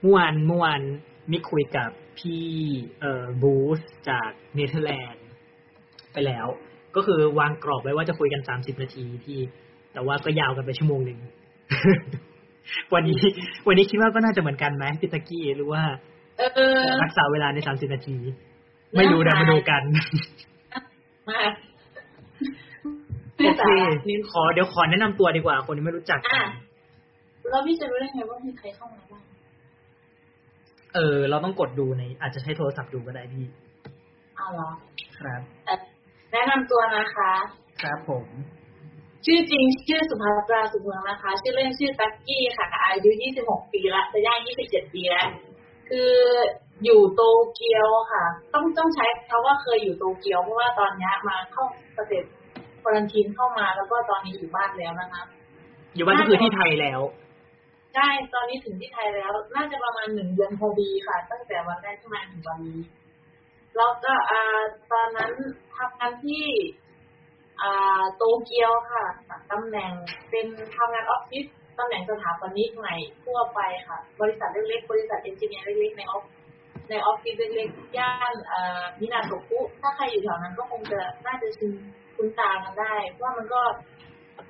เมื่อวานเมื่อวานมิกคุยกับพี่เอ่อบูสจากเนเธอร์แลนด์ไปแล้ว ก็คือวางกรอบไว้ว่าจะคุยกันสามสิบนาทีพี่ แต่ว่าก็ยาวกันไปชั่วโมงหนึ่งวันนี้ วันนี้คิดว่าก็น่าจะเหมือนกันไหมพี่ตะกี้หรือว่าเออรักษาเวลาในสามสิบนาที ไม่รู้นะมาดูกันมาโอเคขอเดี๋ยวขอแนะนำตัวดีกว่า คนที่ไม่รู้จักกัอะนแล้วพี่จะรู้ได้ไงว่ามีใครเข้ามาบ้าง เออ เราต้องกดดูใน อาจจะใช้โทรศัพท์ดูก็ได้พี่เอาเหรอครับเอ่อแนะนำตัวนะคะ ครับผม ชื่อจริงชื่อสุภาตราสุเมืองนะคะ ชื่อเล่นชื่อตักกี้ค่ะ อายุ 26 ปีละจะย่าง 27 ปีแล้ว คืออยู่โตเกียวค่ะ ต้องต้องใช้คำว่าเคยอยู่โตเกียวเพราะว่าตอนเนี้ยมาเข้าประเทศquarantine เข้ามาแล้วก็ตอนนี้อยู่บ้านแล้วนะคะ อยู่บ้านก็คือที่ไทยแล้ว ใช่ตอนนี้ถึงที่ไทยแล้ว น่าจะประมาณหนึ่งเดือนพอดีค่ะ ตั้งแต่วันแรกที่มาถึงวันนี้ แล้วก็อ่าตอนนั้นทำงานที่อ่าโตเกียวค่ะตำแหน่งเป็นทำงานออฟฟิศตำแหน่งสถาปนิกใหม่ทั่วไปค่ะ บริษัทเล็กๆ บริษัท engineer เล็กๆในออฟในออฟฟิศเล็กๆ ย่านมินาโตกุถ้าใครอยู่แถวนั้นก็คงจะน่าจะชินคุ้นตากันได้เพราะว่ามันก็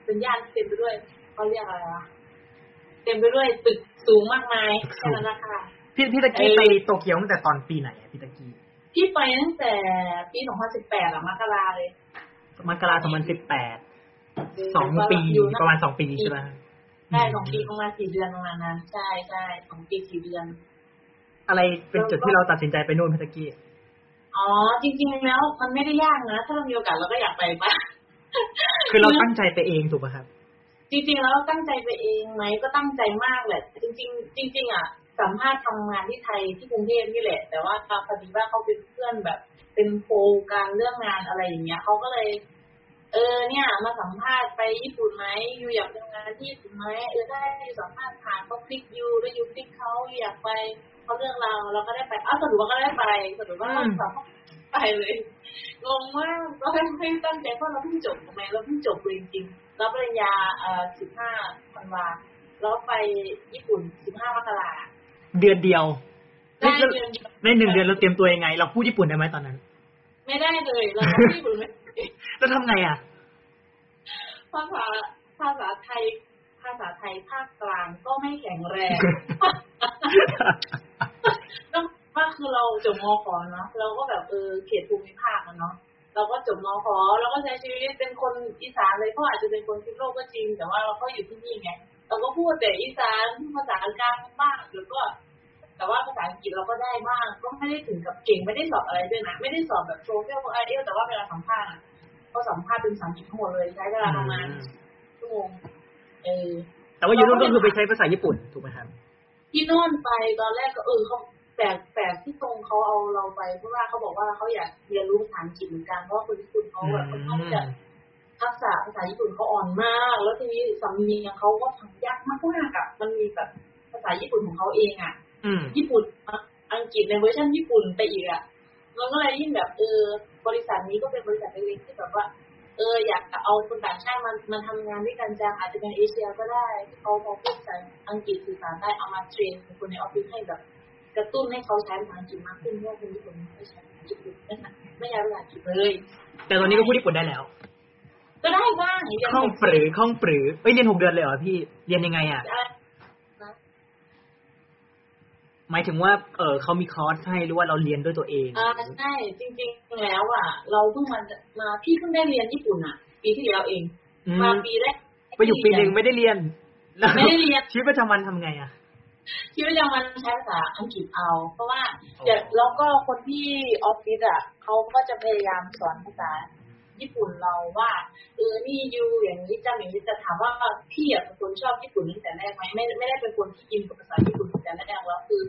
เป็นย่านเต็มไปด้วยเขาเรียกอะไรวะ ต็มไปด้วยตึกสูงมากมายแค่นั้นนะคะพี่พี่ตะกี้เอ้ยไปโตเกียวตั้งแต่ตอนปีไหนอะพี่ตะกี้พี่ไปตั้งแต่ปี2018อะมกราเลยมกราสองพันสิบแปดสองปีอยู่นประมาณสองปีใช่ไหมใช่สองปีประมาณสี่เดือนประมาณนั้น ใช่ใช่สองปีสี่เดือน อะไรเป็นจุดที่เราตัดสินใจไปนู่นพี่ตะกี้อ๋อจริง ๆ แล้ว มันไม่ได้ยากนะถ้าเรามีโอกาสเราก็อยากไปปะคือเราตั้งใจไปเองถูกป่ะครับ จริงๆแล้วตั้งใจไปเองไหมก็ตั้งใจมากแหละ จริง ๆ จริง ๆ อะสัมภาษณ์ทำงานที่ไทยที่กรุงเทพนี่แหละ แต่ว่าพอดีว่าเขาเป็นเพื่อนแบบ เป็นโคการเรื่องงานอะไรอย่างเงี้ยเขาก็เลย เออ เนี่ย มาสัมภาษณ์ไปญี่ปุ่นไหมยูอยากทำงานที่ญี่ปุ่นไหมเออได้ยูสัมภาษณ์ผ่านเขาคลิกยูแล้วยูคลิกเขาอยากไปเขาเรื่องเราเราก็ได้ไปอ้าวสรุปว่าก็ได้ไปสรุปว่าอืมเราไปเลยงงมากเราไม่ตั้งใจเพราะเราเพิ่งจบทำไมเราเพิ่งจบจริงๆ รับปริญญาเอ่อสิบห้าธันวาแล้วไปญี่ปุ่นสิบห้ามกราเดือนเดียวได้แล้วเดือนเดียวในหนึ่งเดือนเราเตรียมตัวยังไง เราพูดญี่ปุ่นได้ไหมตอนนั้น ไม่ได้เลยเราพูดญี่ปุ่นไม่ได้แล้วทำไงอะภาษาภาษาไทย ภาษาไทยภาคกลางก็ไม่แข็งแรงก็ว่าคือเราจบมขเนาะเราก็แบบเออเขตภูมิภาคอะเนาะ เราก็จบมขเราก็ใช้ชีวิตเป็นคนอีสานเลยเขาอาจจะเป็นคนพิษณุโลกก็จริง แต่ว่าเราก็อยู่ที่นี่ไงเราก็พูดแต่อีสานภาษากลางบ้างหรือก็แต่ว่าภาษาอังกฤษเราก็ได้บ้าง ก็ไม่ได้ถึงกับเก่งไม่ได้สอบอะไรด้วยนะไม่ได้สอบแบบโชว์เฟลไอเอลแต่ว่าเวลาสัมภาษณ์อะก็สัมภาษณ์เป็นภาษาอังกฤษทั้งหมดเลยใช้เวลาประมาณชั่วโมงเออแต่ว่าอยู่นู่นก็คือไปใช้ภาษาญี่ปุ่นถูกไหมครับที่โน่นไปตอนแรกก็เออเขา แปลกแปลกที่ตรงเขาเอาเราไปเพราะว่าเขาบอกว่าเขาอยากเรียนรู้ภาษาอังกฤษเหมือนกันเพราะว่าคนญี่ปุ่นเขาแบบค่อนข้างจะทักษะภาษาญี่ปุ่นเขาอ่อนมาก แล้วทีนี้สำเนียงเขาก็ทำยากมากมากๆอะมันมีแบบภาษาญี่ปุ่นของเขาเองอะอืมญี่ปุ่นอะอังกฤษในเวอร์ชันญี่ปุ่นไปอีกอะมันก็เลยยิ่งแบบเออบริษัทนี้ก็เป็นบริษัทเล็กๆที่แบบว่า เอออยากจะเอาคนต่างชาติมามาทำงานด้วยกันจังอาจจะเป็นเอเชียก็ได้ที่เขาพอพูดภาษาอังกฤษสื่อสารได้เอามาเทรนคนในออฟฟิศให้แบบ กระตุ้นให้เขาใช้ภาษาอังกฤษมากขึ้นเพราะคนญี่ปุ่นไม่ใช้ภาษาญี่ปุ่นไม่หัดไม่ใช้ภาษาอังกฤษเลย แต่ตอนนี้ก็พูดญี่ปุ่นได้แล้ว ก็ได้บ้างอย่างคล่องปรือคล่องปรือเอ้ยเรียนหกเดือนเลยเหรอพี่เรียนยังไงอะหมายถึงว่า เออเขามีคอร์สให้หรือว่าเราเรียนด้วยตัวเองอ่าใช่จริง ๆ แล้วอะ เราเพิ่งมามาพี่เพิ่งได้เรียนญี่ปุ่นอะ ปีที่แล้วเองมาปีแรกไปอยู่ปีหนึ่งไม่ได้เรียนไม่ได้เรียนชีวิตประจำวันทำไงอะ ชีวิตประจำวันใช้ภาษาอังกฤษเอา เพราะว่าเดี๋ยวแล้วก็คนที่ออฟฟิศอะเขาก็จะพยายามสอนภาษาญี่ปุ่นเราว่าเออนี่ยูอย่างนี้จำอย่างนี้แต่ถามว่าพี่อะเป็นคนชอบญี่ปุ่นตั้งแต่แรกไหมไม่ไม่ได้เป็นคนที่อินกับภาษาญี่ปุ่นตั้งแต่แรกแล้วคือ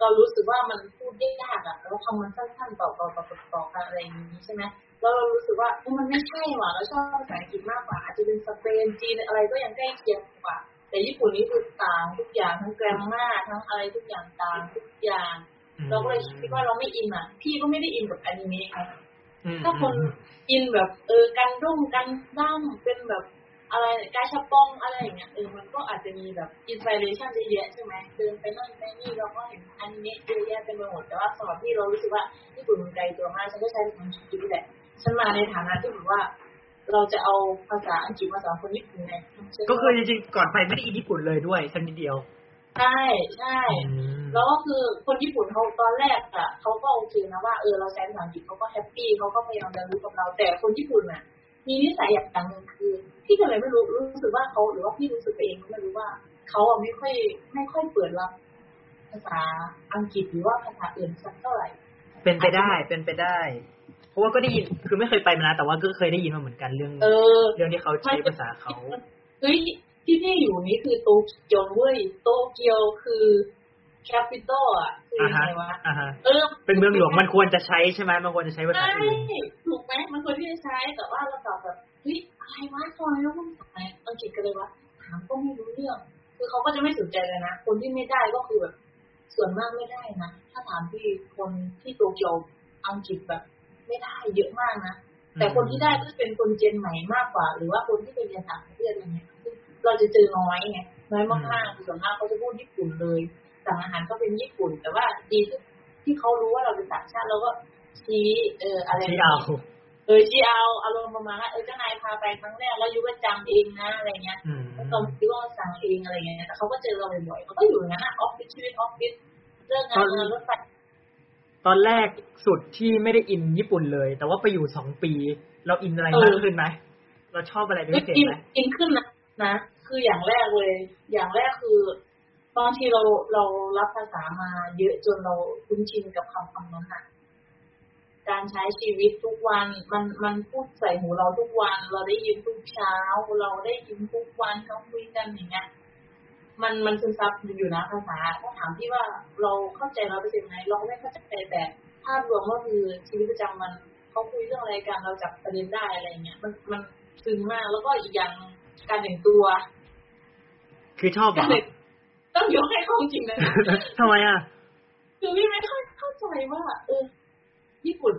เรารู้สึกว่ามันพูดยากอะแล้วคำมันสั้นๆต่อต่อต่อต่ออกันอะไรอย่างนี้ใช่ไหมแล้วเรารู้สึกว่ามันไม่ใช่หว่ะเราชอบภาษาอังกฤษมากกว่าอาจจะเป็นสเปนจีนอะไรก็ยังใกล้เคียงกว่า แต่ญี่ปุ่นนี่คือต่างทุกอย่างทั้งแกรมมาทั้งอะไรทุกอย่างต่างทุกอย่าง เราก็เลยคิดว่าเราไม่อินอะ พี่ก็ไม่ได้อินกับอนิเมะไงอืมถ้าคนอินแบบเออกันรุ่งกันด้ามเป็นแบบอะไรกาชาปองอะไรอย่างเงี้ยเออมันก็อาจจะมีแบบ inspiration เยอะแยะใช่ไหมเดินไปนั่นไปนี่เราก็เมะเยอะแยะเต็มไปหมดแต่ว่าสำหรับพี่เรารู้สึกว่าญี่ปุ่นมันไกลตัวมากฉันก็ใช้ภาษาอังกฤษนี่แหละฉันมาในฐานะที่แบบว่า เราจะเอาภาษาอังกฤษมาสอนคนญี่ปุ่นไงฉันก็คือจริงๆก่อนไปไม่ได้อินญี่ปุ่นเลยด้วยสักนิดเดียว ใช่ใช่แล้วก็คือคนญี่ปุ่นเขาตอนแรกอะเขาก็โอเคนะว่าเออเราใช้ภาษาอังกฤษเขาก็ happy เขาก็พยายามเรียนรู้กับเราแต่คนญี่ปุ่นอะ มีนิสัยอย่างหนึ่งคือพี่ก็เลยไม่รู้รู้สึกว่าเขาหรือว่าพี่รู้สึกไปเองก็ไม่รู้ว่าเขาอะไม่ค่อยไม่ค่อยเปิดรับภาษาอังกฤษหรือว่าภาษาอื่นสักเท่าไหร่ เป็นไปได้เป็นไปได้ เพราะว่าก็ได้ยินคือไม่เคยไปมานะแต่ว่าก็เคยได้ยินมาเหมือนกันเรื่องเออเรื่องที่เขาใช้ภาษาเขาเฮ้ยที่พี่อยู่นี่คือโตเกียวเว้ยโตเกียวคือแคปิตอลอะคืออ่ายังฮะไงวะอ่าฮะเออ เป็นเมืองหลวงมันควรจะใช้ใช่ไหมมันควรจะใช้ภาษาใช่อื่นถูกไหมมันควรที่จะใช้แต่ว่าเราตอบแบบเฮ้ยอะไรวะทำไมต้องพูดภาษาอังกฤษกันเลยวะถามก็ไม่รู้เรื่อง คือเขาก็จะไม่สนใจเลยนะคนที่ไม่ได้ก็คือแบบส่วนมากไม่ได้นะถ้าถามที่คนที่โตเกียวอังกฤษแบบ ไม่ได้เยอะมากนะ แต่คนที่ได้ก็จะเป็นคนเจนใหม่มากกว่า หรือว่าคนที่เป็นเรียนต่างประเทศอะไรเงี้ยซึ่งเราจะเจอน้อยไงน้อยมากๆคือส่วนมากเขาจะพูดญี่ปุ่นเลยสั่งอาหารก็เป็นญี่ปุ่น แต่ว่าดีที่ที่เขารู้ว่าเราเป็นต่างชาติเราก็ชี้เอออะไรที่เอาเออชี้เอาอารมณ์ประมาณว่าเออเจ้านายพาไปครั้งแรกแล้วยูก็จำเองนะอะไรเงี้ยอืมแล้วก็ยูก็สั่งเองอะไรเงี้ยแต่เขาก็เจอเราบ่อยๆเขาก็อยู่อย่างนั้นอะออฟฟิศชีวิตออฟฟิศเรื่องงานเงินรถไฟ ตอนแรกสุดที่ไม่ได้อินญี่ปุ่นเลย แต่ว่าไปอยู่สองปี เราอินอะไรมากขึ้นไหมเราชอบอะไรเป็นไม่พิเศษกินไหมกินขึ้นนะนะคืออย่างแรกเลย อย่างแรกคือบางทีเราเรารับภาษามาเยอะจนเราคุ้นชินกับคำคำนั้นอะการใช้ชีวิตทุกวันมันมันพูดใส่หูเราทุกวัน เราได้ยินทุกเช้า เราได้ยินทุกวันเขาคุยกันอย่างเงี้ย มันมันซึมซับอยู่นะภาษาถ้าถามที่ว่าเราเข้าใจเราเป็นยังไงเราไม่เข้าใจแต่ภาพรวมก็คือชีวิตประจำวันเขาคุยเรื่องอะไรกันเราจับประเด็นได้อะไรเงี้ยมันมันซึ้งมากแล้วก็อีกอย่างการแต่งตัว คือชอบเหรอการแต่งต้องยกให้เขาจริงนะทำไมอะคือพี่ไม่ค่อยเข้าใจว่าเออญี่ปุ่น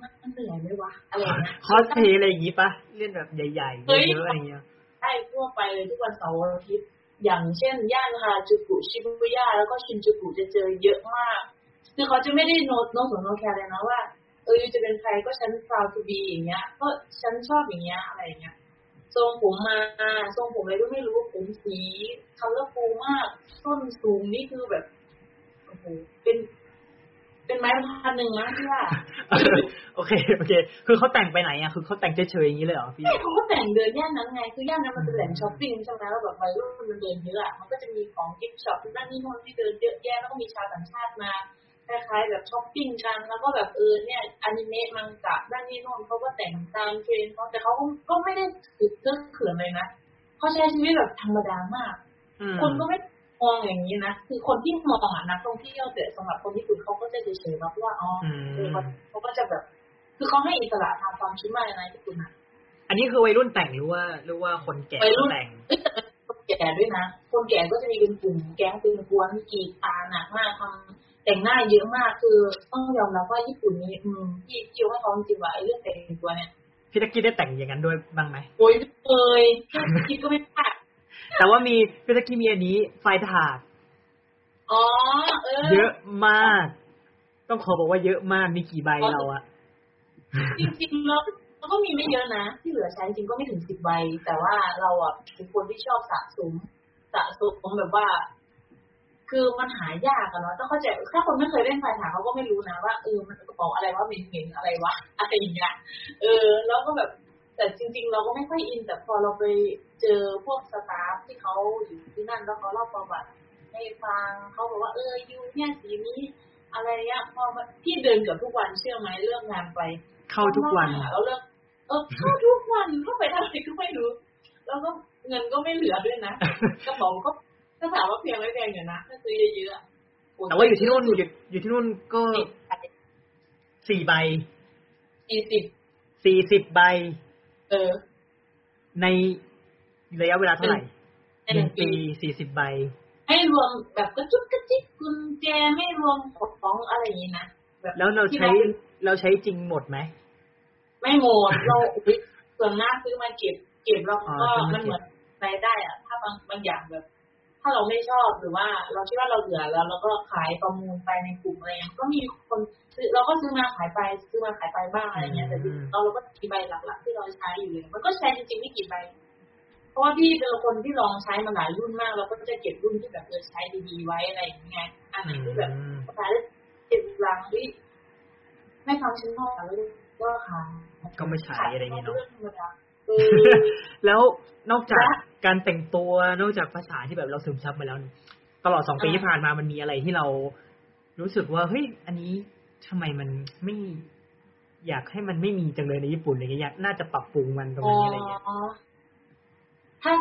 มันมันเหนื่อยไหมวะอะไรเงี้ยคอสเพลย์อะไรอย่างงี้ปะเล่นแบบใหญ่ๆเฮ้ยเยอะๆอะไรเงี้ยได้ทั่วไปเลยทุกวันเสาร์วันอาทิตย์ อย่างเช่น ย่านฮาราจูกุชิบุย่าแล้วก็ชินจูกุจะเจอเยอะมาก คือเขาจะไม่ได้ no no สน no care เลยนะว่า เออ you จะเป็นใครก็ฉัน proud to be อย่างเงี้ย ก็ฉันชอบอย่างเงี้ยอะไรเงี้ยทรงผมมาทรงผมอะไรก็ไม่รู้ผมสี colorful มากส้นสูงนี่คือแบบโอ้โหเป็น เป็นไม้บรรทัดหนึ่งนะที่ว่าโอเคโอเค คือเขาแต่งไปไหนอะคือเขาแต่งเฉยๆอย่างนี้เลยเหรอพี่ใช่เขาก็แต่งเดินย่านนั้นไงคือย่านนั้นมันเป็นแหล่งช้อปปิ้งใช่ไหมแล้วแบบวัยรุ่นมันเดินเยอะอะมันก็จะมีของ gift shop นั่นนี่โน่นที่เดินเยอะแยะแล้วก็มีชาวต่างชาติมาคล้ายๆแบบช้อปปิ้งกันแล้วก็แบบเออเนี่ยอนิเมะมังกะด้านนี้โน่นเขาก็แต่งตามเทรนด์เขาแต่เขาก็ไม่ได้ถือเครื่องเขินเลยนะเขาใช้ชีวิตแบบธรรมดามากอืมคนก็ไม่ มองอย่างนี้นะคือคนที่มองอะนักท่องเที่ยวแต่สำหรับคนญี่ปุ่นเขาก็จะเฉยๆนะเพราะว่าอ๋ออืเออมเขาเขาก็จะแบบ คือเขาให้อิสระทางความคิดมากเลยนะญี่ปุ่นอะอันนี้คือวัยรุ่นแต่งหรือว่าหรือว่าคนแก่วัยรุ่นแต่งเอ้ยแต่เป็นคนแก่ด้วยนะคนแก่ก็จะมีเป็นกลุ่มแก๊งเป็นกวนกรีดตาหนักมากทำแต่งหน้าเยอะมากคือต้องยอมรับว่าญี่ปุ่นนี้อืมพี่พี่ยกให้เขาจริงๆว่าไอ้เรื่องแต่งตัวเนี่ยพี่ตะกี้ได้แต่งอย่างนั้นด้วยบ้างไหมโอ้ยไม่เคยแค่คิดก็ไม่พลาด แต่ว่ามีพี่ตะกี้มีอันนี้ไฟถาดอ๋อเออ เยอะมาก ต้องขอบอกว่าเยอะมากมีกี่ใบเราอะจริงๆแล้วเราก็มีไม่เยอะนะ ที่เหลือใช้จริงก็ไม่ถึงสิบใบ แต่ว่าเราอะเป็นคนที่ชอบสะสมสะสมแบบว่า คือมันหายากอะเนาะต้องเข้าใจถ้าคนไม่เคยเล่นไฟถางเขาก็ไม่รู้นะว่าเออมันกระเป๋าอะไรว่าเหม็นๆอะไรวะอะไรอย่างเงี้ยเออ แล้วก็แบบ แต่จริง ๆ เราก็ไม่ค่อยอิน แต่พอเราไปเจอพวกสตาฟที่เขาอยู่ที่นั่นแล้วเขาเล่าประวัติให้ฟังเขาบอกว่าเออยูเนี่ยสีนี้อะไรเงี้ยพอมาพี่เดินเกับทุกวันเชื่อไหมเลิกงานไป เข้าทุกวันเราเลิกเออเข้าทุกวันเข้าไปทำอะไรก็ไม่รู้ แล้วก็เงินก็ไม่เหลือด้วยนะกระเป๋าก็ถ้าถามว่าเพียงไม่แพงอยู่นะถ้าซื้อเยอะๆอะโแต่ว่าอยู่ที่นู่นอยู่อยู่ที่นู่นก็สี่ใบสี่สิบสี่สิบใบ เออ ในระยะเวลาเท่าไหร่ในหนึ่งปีสี่สิบใบให้รวมแบบกระจุกกระจิกกุญแจไม่รวมของอะไรอย่างนี้นะแบบแล้วเราที่ใช้เราใช้จริงหมดไหม ไม่หมดเราอุ๊ยส่วนมากซื้อมาเก็บ เก็บแล้วอ๋ก็อซื้อมาเก็บมันเหมือนรายได้อะถ้าบางบางอย่างแบบ ถ้ถ้าเราไม่ชอบหรือว่าเราคิดว่าเราเบื่อแล้วเราก็ขายประมูลไปในกลุ่มอะไรเงี้ยก็มีคนซื้อเราก็ซื้อมาขายไปซื้อมาขายไปบ้างอะไรเงี้ยแต่จริงๆเราเราก็มีใบหลักๆที่เราใช้อยู่เลยมันก็ใช้จริงๆไม่กี่ใบเพราะว่าพี่เป็นคนที่ลองใช้มาหลายรุ่นมากเราก็จะเก็บรุ่นที่แบบเออใช้ดีๆไว้อะไรอย่างเงี้ยอันไหนที่แบบอืมใช้ได้เก็บรังที่ไม่ฟังฉันนอกแล้วก็ขายก็ไม่ใช้อะไรอย่างเงี้ยเนาะ ธรรมดาเออแล้วนอกจากและการแต่งตัวนอกจากภาษาที่แบบเราซึมซับมาแล้วเนี่ยตลอดสองปีอ่าที่ผ่านมามันมีอะไรที่เรารู้สึกว่าเฮ้ยอันนี้ทำไมมันไม่อยากให้มันไม่มีจังเลยในญี่ปุ่นอะไรเงี้ยอยากน่าจะปรับปรุงมันตรงนี้อะไรเงี้ยอ๋อถ้า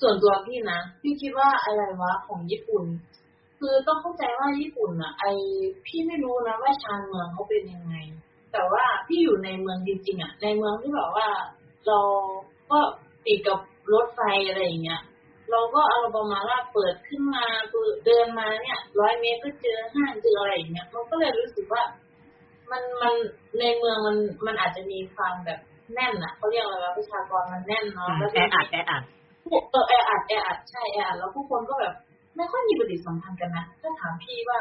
ส่วนตัวพี่นะพี่คิดว่าอะไรวะของญี่ปุ่น คือต้องเข้าใจว่าญี่ปุ่นอะไอพี่ไม่รู้นะว่าชานเมืองเขาเป็นยังไง แต่ว่าพี่อยู่ในเมืองจริงๆอะในเมืองที่แบบว่า เราก็ติดกับรถไฟอะไรอย่างเงี้ย เราก็อารมณ์ประมาณว่าเปิดขึ้นมาคือเดินมาเนี่ยร้อยเมตรก็เจอห้างเจออะไรอย่างเงี้ยมันก็เลยรู้สึกว่า มันมันในเมืองมันมันอาจจะมีความแบบแน่นอะเขาเรียกอะไรว่าประชากรมันแน่นเนาะแล้วแออัดแออัดพวกเออแออัดแออัดใช่แออัดแล้วผู้คนก็แบบไม่ค่อยมีปฏิสัมพันธ์กันนะถ้าถามพี่ว่า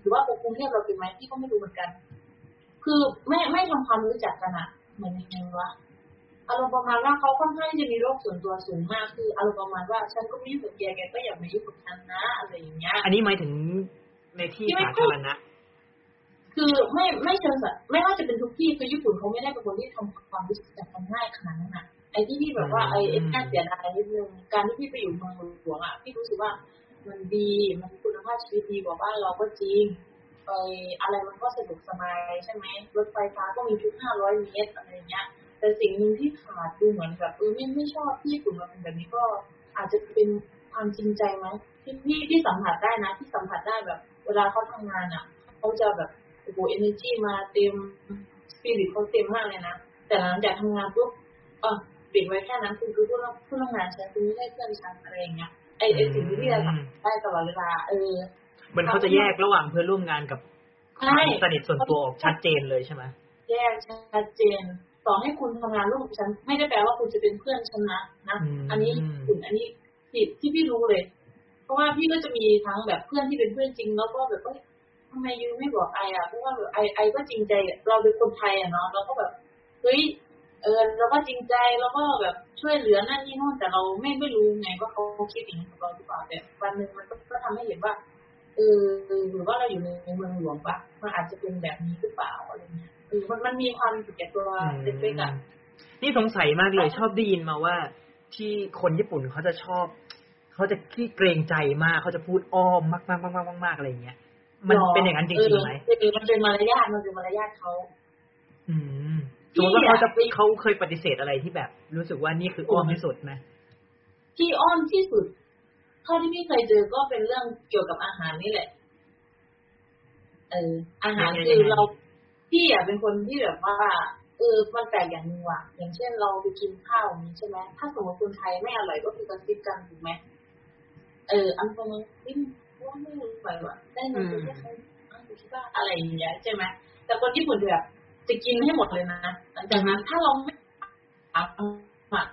หรือว่าปกกรุงเทพเราเป็นไหมพี่ก็ไม่รู้เหมือนกัน คือไม่ไม่ทำความรู้จักกันอะเหมือนยังไงวะ อารมณ์ประมาณว่าเขาค่อนข้างที่จะมีโรคส่วนตัวสูงมากคืออารมณ์ประมาณว่าฉันก็ไม่ยุ่งกับแกแกก็อย่ามายุ่งกับฉันนะอะไรอย่างเงี้ย อันนี้หมายถึงในที่ที่ไม่สาธารณะคือไม่ไม่เชิงสัตว์ไม่ว่าจะเป็นทุกที่คือญี่ปุ่นเขาไม่ได้เป็นคนที่ทำความรู้จักกันง่ายขนาดนั้นอะไอ้ที่พี่แบบว่าไอ้ไอ้น่าเสียดายนิดนึงการที่พี่ไปอยู่เมืองหลวงอะพี่รู้สึกว่ามันดีมันคุณภาพชีวิตดีกว่าบ้านเราก็จริงไปอะไรมันก็สะดวกสบายใช่ไหมรถไฟฟ้าก็มีทุกห้าร้อยเมตรอะไรเงี้ย แต่สิ่งหนึ่งที่ขาดดูเหมือนแบบเออไม่ไม่ชอบที่ญี่ปุ่นมาเป็นแบบนี้ก็อาจจะเป็นความจริงใจไหมที่พี่ที่สัมผัสได้นะ ที่สัมผัสได้แบบ เวลาเขาทำงานอะเขาจะแบบโอ้โหเอเนจีมาเต็มสปิริตเขาเต็มมากเลยนะแต่หลังจากทำงานปุ๊บเออปิดไว้แค่นั้นคุณคือผู้ร่วมผู้ร่วมงานฉันคุณไม่ใช่เพื่อนฉันอะไรอย่างเงี้ยไอไอสิ่งที่พี่จะทำได้ตลอดเวลา เออเหมือนเขาจะแยกระหว่างเพื่อนร่วมงานกับคใช่วามสนิทส่วนตัวออกชัดเจนเลยใช่ไหมแยกชัดเจน ต่อให้คุณทำงานร่วมกับฉัน ไม่ได้แปลว่าคุณจะเป็นเพื่อนฉันนะนะมอันนี้ถึงอันนี้ที่ที่พี่รู้เลย เพราะว่าพี่ก็จะมีทั้งแบบเพื่อนที่เป็นเพื่อนจริง แล้วก็แบบเอ้ยทำไมยูไม่บอกไออะเพราะว่าแบบไอไอก็จริงใจเราเป็นคนไทยอะเนาะเราก็แบบเฮ้ยเออเราก็จริงใจแล้วก็แบบช่วยเหลือนั่นนี่นู่นแต่เราไม่ไม่รู้ไงว่าเขาคิดอย่างนี้กับเราหรือเปล่าแต่วันหนึ่งมันก็ก็ทำให้เห็นว่าเออหรือว่าเราอยู่ในเมืองหลวงปะมันอาจจะเป็นแบบนี้หรือเปล่าอะไรเงี้ยเออ มันมันมีความผิดแก่ตัวเล็กๆอะนี่สงสัยมากเลยชอบได้ยินมาว่า ที่คนญี่ปุ่นเขาจะชอบเขาจะขี้เกรงใจมากเขาจะพูดอ้อมมากมากมากมากมากอะไรอย่างเงี้ย มันเป็นอย่างนั้นจริงๆไหมเออมันเป็นมารยาทมันเป็นมารยาทเขาอืมสพี่มมติว่าเขาจะอะเขาเคยปฏิเสธอะไรที่แบบ รู้สึกว่านี่คืออ้อมที่สุดไหมที่อ้อนที่สุดเท่าที่พี่เคยเจอก็เป็นเรื่องเกี่ยวกับอาหารนี่แหละ เอออาหารคือเรา พี่อะเป็นคนที่แบบว่าเออมันแปลกอย่างนึงว่ะอย่างเช่นเราไปกินข้าวนี้ใช่ไหมถ้าสมมติคนไทยไม่อร่อยก็คือกระซิบกันถูกไหมเออ อันตรงนี้ว่าไม่อร่อยว่ะได้เงินไปแค่ครอ้าวกูคิดว่าอะไรอย่างเงี้ยใช่ไหมแต่คนญี่ปุ่นจะแบบจะกินให้หมดเลยนะหลังจากนั้นถ้าเราไม่อะอะ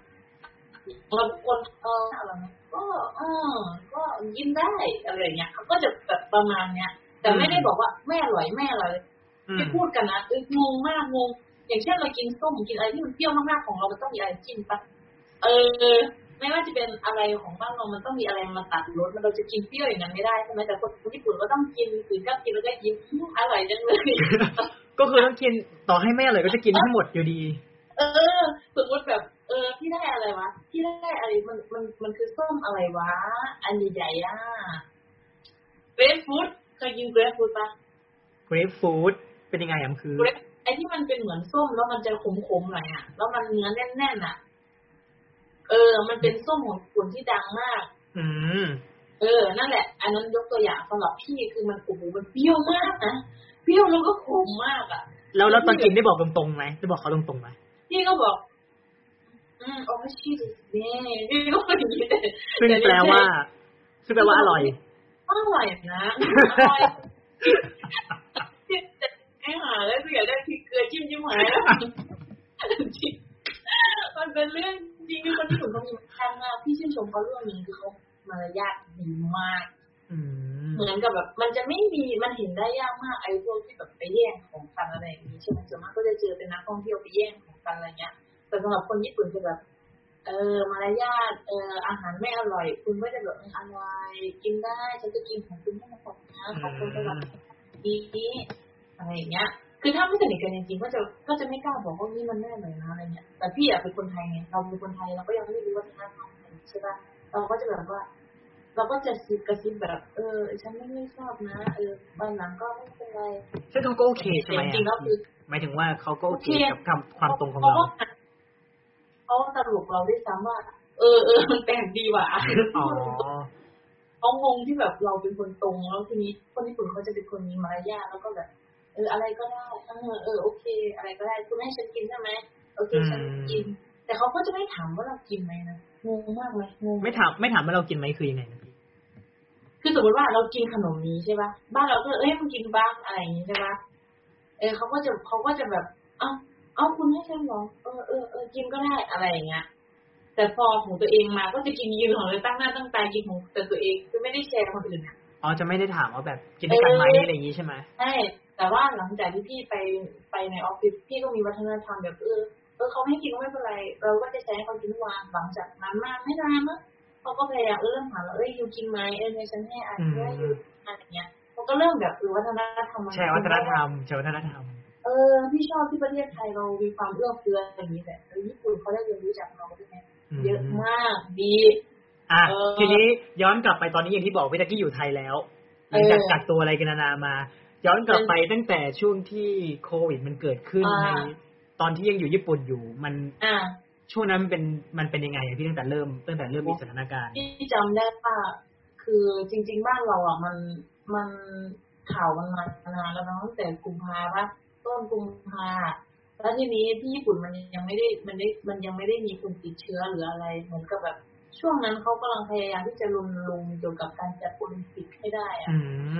เราคนเอออะไรนะก็เออก็กินได้อะไรอย่างเงี้ยเขาก็จะแบบประมาณเนี้ย แต่ไม่ได้บอกว่าไม่อร่อยไม่อร่อย อืมไม่พูดกันนะเอองงมากงง อย่างเช่นเรากินส้มกินอะไรที่มันเปรี้ยวมากๆของเรามันต้องมีอะไรจิ้มปะเออไม่ว่าจะเป็นอะไรของบ้านเรามันต้องมีอะไรมาตัดรสมันเราจะกินเปรี้ยวอย่างนั้นไม่ได้ใช่ไหมแต่คนญี่ปุ่นก็ต้องกินถึงก็กินแล้วก็ยิ้มอืมอร่อยจังเลยก็คือต้องกินต่อให้ไม่อร่อยก็จะกินให้หมดอยู่ดี เออสมมติแบบเออพี่ได้อะไรวะพี่ได้อะไรมันมันมันคือส้มอะไรวะ อันใหญ่ๆอะเกรฟฟูดเคยกินเกรฟฟูดปะ grapefruit เป็นยังไงอะมันคือเกรฟไอที่มันเป็นเหมือนส้มแล้วมันจะขมๆหน่อยอะแล้วมันเนื้อแน่นๆอะ เออ มันเป็นส้มของญี่ปุ่นที่ดังมาก อืมเออ นั่นแหละ อันนั้นยกตัวอย่างสำหรับพี่คือมันโอ้โหมันเปรี้ยวมากนะเปรี้ยวแล้วก็ขมมากอะ แล้วแล้วตอนกินได้บอกตรงๆไหมได้บอกเขาตรงๆไหมพี่ก็บอก อืมโอ้ชิดเนี่ยพี่ก็พูดอย่างนี้เลยซึ่งแปลว่า ซึ่งแปลว่าอร่อยอร่อยนะอร่อย ไอ้หาแล้วเสียได้พริกเกลือจิ้มจิ้มหายแล้วจริงมันเป็นเรื่องจริงที่คนญี่ปุ่นเขามีมารยาทมากพี่ชื่นชมเขาเรื่องนี้คือเขามารยาทดีมเหมือนกับแบบ มันจะไม่มีมันเห็นได้ยากมากไอ้พวกที่แบบไปแย่งของกันอะไรอย่างนี้ใช่ไหมส่วนมากก็จะเจอเป็นนักท่องเที่ยวไปแย่งของกันอะไรเงี้ย แต่สำหรับคนญี่ปุ่นจะแบบ เออมารยาทเอออาหารไม่อร่อย คุณก็จะแบบเอออร่อยกินได้ฉันจะกินของคุณให้มันหมดนะขอบคุณสำหรับดีอะไรอย่างเงี้ย คือถ้าไม่สนิทกันจริงๆก็จะก็จะไม่กล้าบอกว่านี่มันไม่อร่อยนะอะไรเงี้ย แต่พี่อะเป็นคนไทยไงเราเป็นคนไทยเราก็ยังไม่รู้วัฒนธรรมใช่ปะเราก็จะแบบว่า เราก็จะซิบกระซิบแบบ เออ ฉันไม่ไม่ชอบนะเออตอนหลังก็ไม่เป็นไรซึ่งเขาก็โอเคใช่ไหมจริงๆแล้วคือหมายถึงว่าเขาก็โอเคโอเคกับคำความตรงของเขาเราก็เขาสรุปเราด้วยซ้ำว่า เออเออมันแปลกดีว่ะอ๋อเขางงที่แบบเราเป็นคนตรงแล้วทีนี้คนญี่ปุ่นเขาจะเป็นคนมีมารยาทแล้วก็แบบ เอออะไรก็ได้เออเออโอเค อะไรก็ได้คุณให้ฉันกินใช่ไหมโอเคฉันกิน แต่เขาก็จะไม่ถามว่าเรากินไหมนะงงมากเลยงงไม่ถามไม่ถามว่าเรากินไหมคือยังไงนะพี่คือสมมติว่าเรากินขนมนี้ใช่ปะบ้านเราก็เอ้ยมึงกินบ้างอะไรอย่างนี้ใช่ปะเออเขาก็จะเขาก็จะแบบเอ้าเอ้าคุณให้ฉันเหรอเออเออเออกินก็ได้อะไรอย่างเงี้ยแต่พอของตัวเองมาก็จะกินยืนของเลยตั้งหน้าตั้งตากินของแต่ตัวเองคือไม่ได้แชร์กับคนอื่นอะอ๋อจะไม่ได้ถามว่าแบบกินด้วยกันไหมเออออะไรอย่างนี้ใช่ไหมใช่ แต่ว่าหลังจากที่พี่ไปไปในออฟฟิศพี่ก็มีวัฒนธรรมแบบเออเออเขาไม่ให้กินก็ไม่เป็นไร เราก็จะใช้ให้เขากินทุกวันหลังจากนั้นมาไม่นานมั้งเขาก็พยายามเออเริ่มถามเราเอ้ยยูกินไหมเออในฉันให้อ่านว่ายูอะไรอย่างเงี้ยเขาก็เริ่มแบบเออวัฒนธรรมมันแชร์วัฒนธรรมแชร์วัฒนธรรมเออพี่ชอบที่ประเทศไทยเรามีความเอื้อเฟื้ออย่างนี้แหละแล้วญี่ปุ่นเขาได้เรียนรู้จากเราด้วยไงเยอะมากดีอะเออทีนี้ย้อนกลับไปตอนนี้อย่างที่บอกพี่ตะกี้อยู่ไทยแล้วหลังจากเออกักตัวอะไรกันนานามา ย้อนกลับไปตั้งแต่ช่วงที่โควิดมันเกิดขึ้นอ่าในตอนที่ยังอยู่ญี่ปุ่นอยู่ มันอ่าช่วงนั้นมันเป็นมันเป็นยังไงอะพี่ตั้งแต่เริ่มตั้งแต่เริ่มมีสถานการณ์ที่จำได้ว่าคือจริง ๆ บ้านเราอะมันมันข่าวมันมานานแล้วเนอะตั้งแต่กุมภาพันธ์ต้นกุมภาแล้วทีนี้ที่ญี่ปุ่นมันยังไม่ได้มันได้มันยังไม่ได้มีคนติดเชื้อหรืออะไรเหมือนกับแบบ ช่วงนั้นเขากำลังพยายามที่จะรณรงค์เกี่ยวกับการจัดโอลิมปิกให้ได้อะอื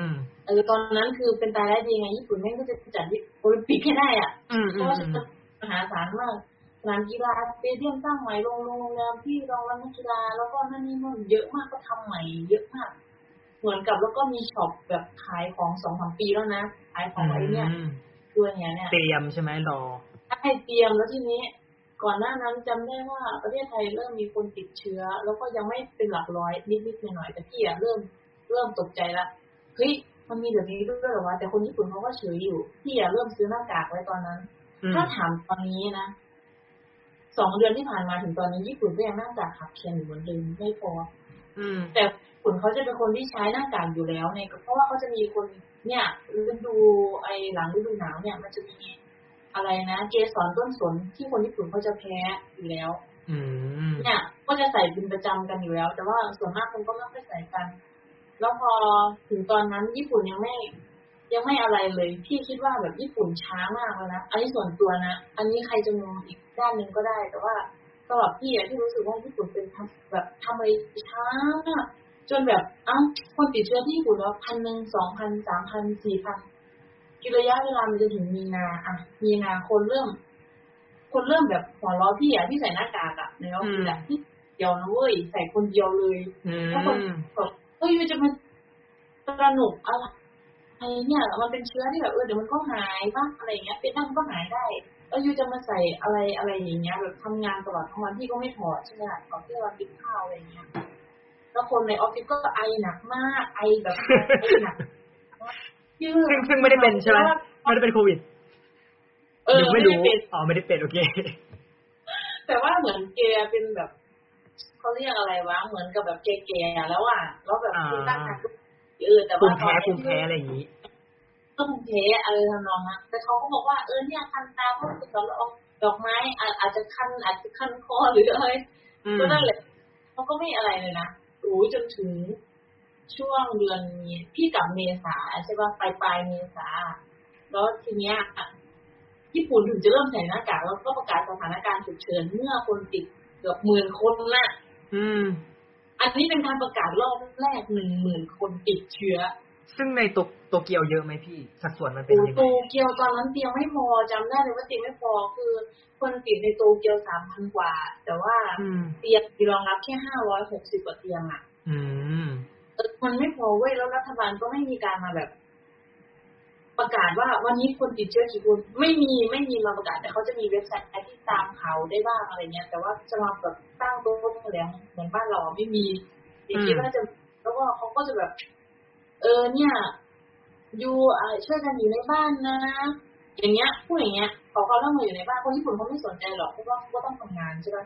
มเออตอนนั้นคือเป็นตายได้ดีไงญี่ปุ่นแม่งก็จะจัดโอลิมปิกให้ได้อะอืมเพราะว่าอืมอืมจะมหาศาลมากสนามกีฬา stadium สร้างใหม่โรงโรงแรมที่รองรับนักกีฬาแล้วก็นั่นนี่นู่นเยอะมากก็ทำใหม่เยอะมาก เหมือนกับแล้วก็มี shop แบบขายของสองสามปีแล้วนะขายของไอ้เนี่ยอืมตัวเนี้ยเนี่ยเตรียมใช่ไหมรอให้เตรียมแล้วทีนี้ ก่อนหน้านั้นจำได้ว่าประเทศไทยเริ่มมีคนติดเชื้อ แล้วก็ยังไม่เป็นหลักร้อยนิดๆหน่อยๆแต่พี่อะเริ่มเริ่มตกใจละเฮ้ยมันมีแบบนี้ด้วยเหรอวะแต่คนญี่ปุ่นเขาก็เฉยอยู่พี่อะเริ่มซื้อหน้ากากไว้ตอนนั้นอืมถ้าถามตอนนี้นะสองเดือนที่ผ่านมาถึงตอนนี้ญี่ปุ่นก็ยังหน้ากากขาดแคลนอยู่เหมือนเดิมไม่พออืมแต่ญี่ปุ่นเขาจะเป็นคนที่ใช้หน้ากากอยู่แล้วเนี่ยเพราะว่าเขาจะมีคนเนี่ยฤดูไอหลังฤดูหนาวเนี่ย มันจะมี อะไรนะเกสรต้นสนที่คนญี่ปุ่นเขาจะแพ้อยู่แล้วอืมเนี่ยก็จะใส่เป็นประจำกันอยู่แล้ว แต่ว่าส่วนมากคนก็ไม่ค่อยใส่กัน แล้วพอถึงตอนนั้นญี่ปุ่นยังไม่ ยังไม่อะไรเลยพี่คิดว่าแบบญี่ปุ่นช้ามากแล้วนะอันนี้ส่วนตัวนะอันนี้ใครจะมองอีกด้านหนึ่งก็ได้ แต่ว่าสำหรับพี่อะที่รู้สึกว่าญี่ปุ่นเป็นทำแบบทำอะไรช้ามากจนแบบเอ้าคนติดเชื้อที่ญี่ปุ่นแล้วพันหนึ่งสองพันสามพันสี่พัน กินระยะเวลามันจะถึงมีนาอะมีนาคนเริ่ม คนเริ่มแบบหัวเราะพี่อะที่ใส่หน้ากากอะในออฟฟิศอะที่เดียวนะเว้ยใส่คนเดียวเลยอืมแล้วคนแบบเฮ้ยมันจะมาสนุกอะไรเนี่ยมันเป็นเชื้อที่แบบเออเดี๋ยวมันก็หายบ้างอะไรอย่างเงี้ยเป็นนั่นก็หายได้แล้วยูจะมาใส่อะไรอะไรอย่างเงี้ยแบบทำงานตลอดทั้งวันพี่ก็ไม่ถอดใช่ไหมล่ะตอนที่เรากินข้าวอะไรอย่างเงี้ยแล้วคนในออฟฟิศก็ไอหนักมาก ไอแบบไอหนักยืด ซึ่งซึ่งไม่ได้เป็นใช่ไหมไม่ได้เป็นโควิดเออยังไม่ไม่ได้รู้เป็นอ๋อไม่ได้เป็นโอเค แต่ว่าเหมือนแกเป็นแบบเขาเรียกอะไรวะเหมือนกับแบบแก่ๆแล้วอะแล้วแบบอ่าภูมิต้านทานก็เออแต่ภูว่ามิแพ้ภูมิแพ้อะไรอย่างนี้ก็ภูมิแพ้อะไรทำนองนั้นแต่เขาก็บอกว่าเออเนี่ยคันตาเพราะว่าตอนเราเอาดอกไม้อาอาจจะคันอาจจะคันคอหรืออะไรอืมก็นั่นแหละเขาก็ไม่อะไรเลยนะโอ้ยจนถึง ช่วงเดือนมีพี่กลับเมษาใช่ป่ะปลายปลายๆเมษาแล้วทีเนี้ยญี่ปุ่นถึงจะเริ่มใส่หน้ากากแล้วก็ประกาศสถานการณ์ฉุกเฉินเมื่อคนติดเกือบหมื่นคนน่ะ อืม อันนี้เป็นการประกาศรอบแรกหนึ่งหมื่นคนติดเชื้อ ซึ่งในโตโตเกียวเยอะไหมพี่ สัดส่วนมันเป็นโอ้ยังโตไงเกียวตอนนั้นเตียงไม่พอจำได้เลยว่าเตียงไม่พอคือ คนติดในโตเกียวสามพันกว่า แต่ว่าอืมเตียงมีรองรับแค่ห้าร้อยหกสิบกว่าเตียงอะ อืมเออ มันไม่พอเว้ยแล้วรัฐบาลก็ไม่มีการมาแบบ ประกาศว่าวันนี้คนติดเชื้อกี่คนไม่มีไม่มีมาประกาศ แต่เขาจะมีเว็บไซต์ที่ตามข่าได้บ้างอะไรเงี้ย แต่ว่าจะมาแบบตั้งโต๊ะแถลงเหมือนบ้านเราอไม่มีอย่างนี้ก็จะแล้วก็เขาก็จะแบบ เออเนี่ยอยู่ช่วยกันอยู่ในบ้านนะอย่างเงี้ยพูดอย่างเงี้ยขอความร่วมมือยู่ในบ้านคนญี่ปุ่นเขาไม่สนใจหรอกเพราะว่าเขาก็ต้องทำงานใช่ไหม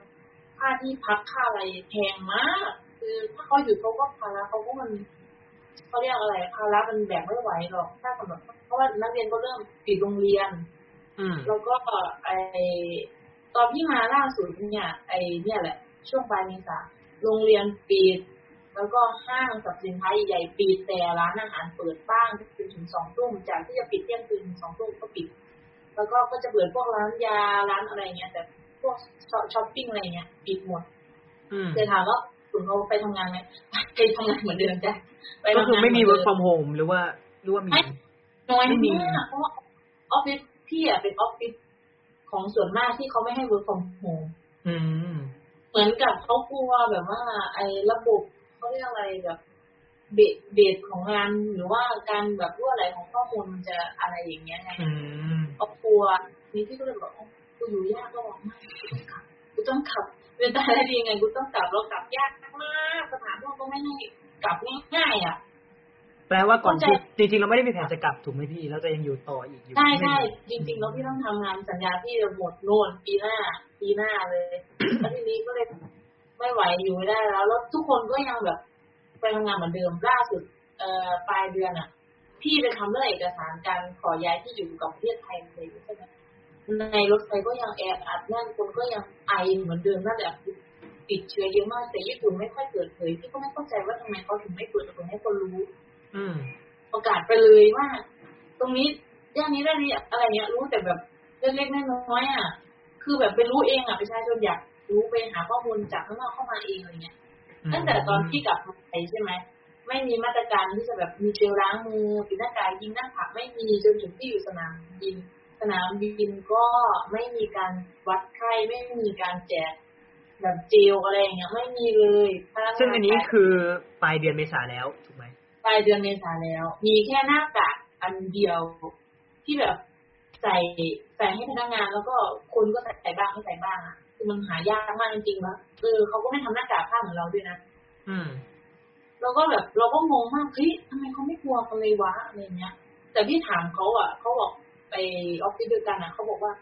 ค่าที่พักค่าอะไรแพงมาก คือถ้าเขาอยู่เขาก็ภาระเขาก็มันเขาเรียกอะไรภาระมันแบกไม่ไหวหรอก ถ้าสำหรับเพราะว่านักเรียนก็เริ่มปิดโรงเรียนอืมแล้วก็ไอตอนที่มาล่าสุดเนี่ย ไอเนี่ยแหละ ช่วงปลายเมษาโรงเรียนปิด แล้วก็ห้างสรรพสินค้าใหญ่ๆปิดแต่ร้านอาหารเปิดบ้างจนถึงสองทุ่มจากที่จะปิดเที่ยงคืนถึงสองทุ่มก็ปิด แล้วก็ก็จะเปิดพวกร้านยาร้านอะไรเงี้ยแต่พวกช้อปปิ้งอะไรเงี้ยปิดหมดอืมแต่ถามว่า คุณเขาไปทำงานไหมไปทำงานเหมือนเดิมจ้ะปก็ทำงานคือไม่มีเห work นเดิ from home หรือว่าหรือว่ามีน้อยไม่มีมากเพราะว่าออฟฟิศพี่อะเป็นออฟฟิศของส่วนมากที่เขาไม่ให้ work from home อืมเหมือนกับเขากลัวแบบว่า ไอ้ระบบเขาเรียกอะไรแบบเบสเบสของงานหรือว่าการแบบรั่วไหลของข้อมูลมันจะอะไรอย่างเงี้ยไงอืมเขากลัวนี่พี่ก็เลยบอกอ๋อกูอยู่ยากก็บอกไม่กูต้องขับกูต้องขับ เป็นตายได้ดีไงกูต้องกลับแล้วกลับยากมากสถานทูตก็ไม่ให้กลับง่ายๆอะแปลว่าก่อนเข้าใจที่จริงๆเราไม่ได้มีแผนจะกลับถูกไหมพี่เราจะยังอยู่ต่ออีกอยู่ใช่ใช่ไม่จริงๆแล้วพี่ต้องทำงานสัญญาพี่จะหมดโน่นปีหน้า ปีหน้าเลยแล้วทีนี้ก็เลยไม่ไหวอยู่ไม่ได้แล้ว แล้วทุกคนก็ยังแบบไปทำงานเหมือนเดิมล่าสุดเอ่อปลายเดือนอะ พี่ไปทำเรื่องเอกสารการขอย้ายที่อยู่กับประเทศไทยเลยใช่ไหม ในรถไฟก็ยังแออัดแน่นคนก็ยังไอเหมือนเดิมนั่นแหละติดเชื้อเยอะมากแต่ญี่ปุ่นไม่ค่อยเปิดเผยพี่ก็ไม่เข้าใจว่าทำไมเขาถึงไม่เปิดเผยให้คนรู้ อืมประกาศไปเลยว่า ตรงนี้เรื่องนี้เรื่องนี้อะไรเงี้ยรู้แต่แบบเล็กๆน้อยๆอะ คือแบบไปรู้เองอะประชาชนอยากรู้ไปหาข้อมูลจากข้างนอกเข้ามาเองอะไรเงี้ยตั้งแต่ตอนที่กลับมาไทยใช่ไหมไม่มีมาตรการที่จะแบบมีเจลล้างมือปิดหน้ากากยิงหน้าผากไม่มีจนถึงที่อยู่สนามบิน สนามบินก็ไม่มีการวัดไข้ไม่มีการแจกแบบเจลอะไรอย่างเงี้ยไม่มีเลยพนักงาซึ่งอันนี้คือปลายเดือนเมษาแล้วถูกไหมปลายเดือนเมษาแล้ว มีแค่หน้ากากอันเดียวที่แบบใส่ใส่ให้พนักงานแล้วก็คนก็ใส่บ้างไม่ใส่บ้างอะคือมันหายากมากจริงๆแล้วเออเขาก็ไม่ทำหน้ากากผ้าเหมือนเราด้วยนะอืมเราก็แบบเราก็งงมากเฮ้ยทำไมเขาไม่กลัวกันเลยวะอะไรเงี้ย แต่พี่ถามเขาอะเขาบอกไป ออฟฟิศเดียวกันอะเขาบอกว่า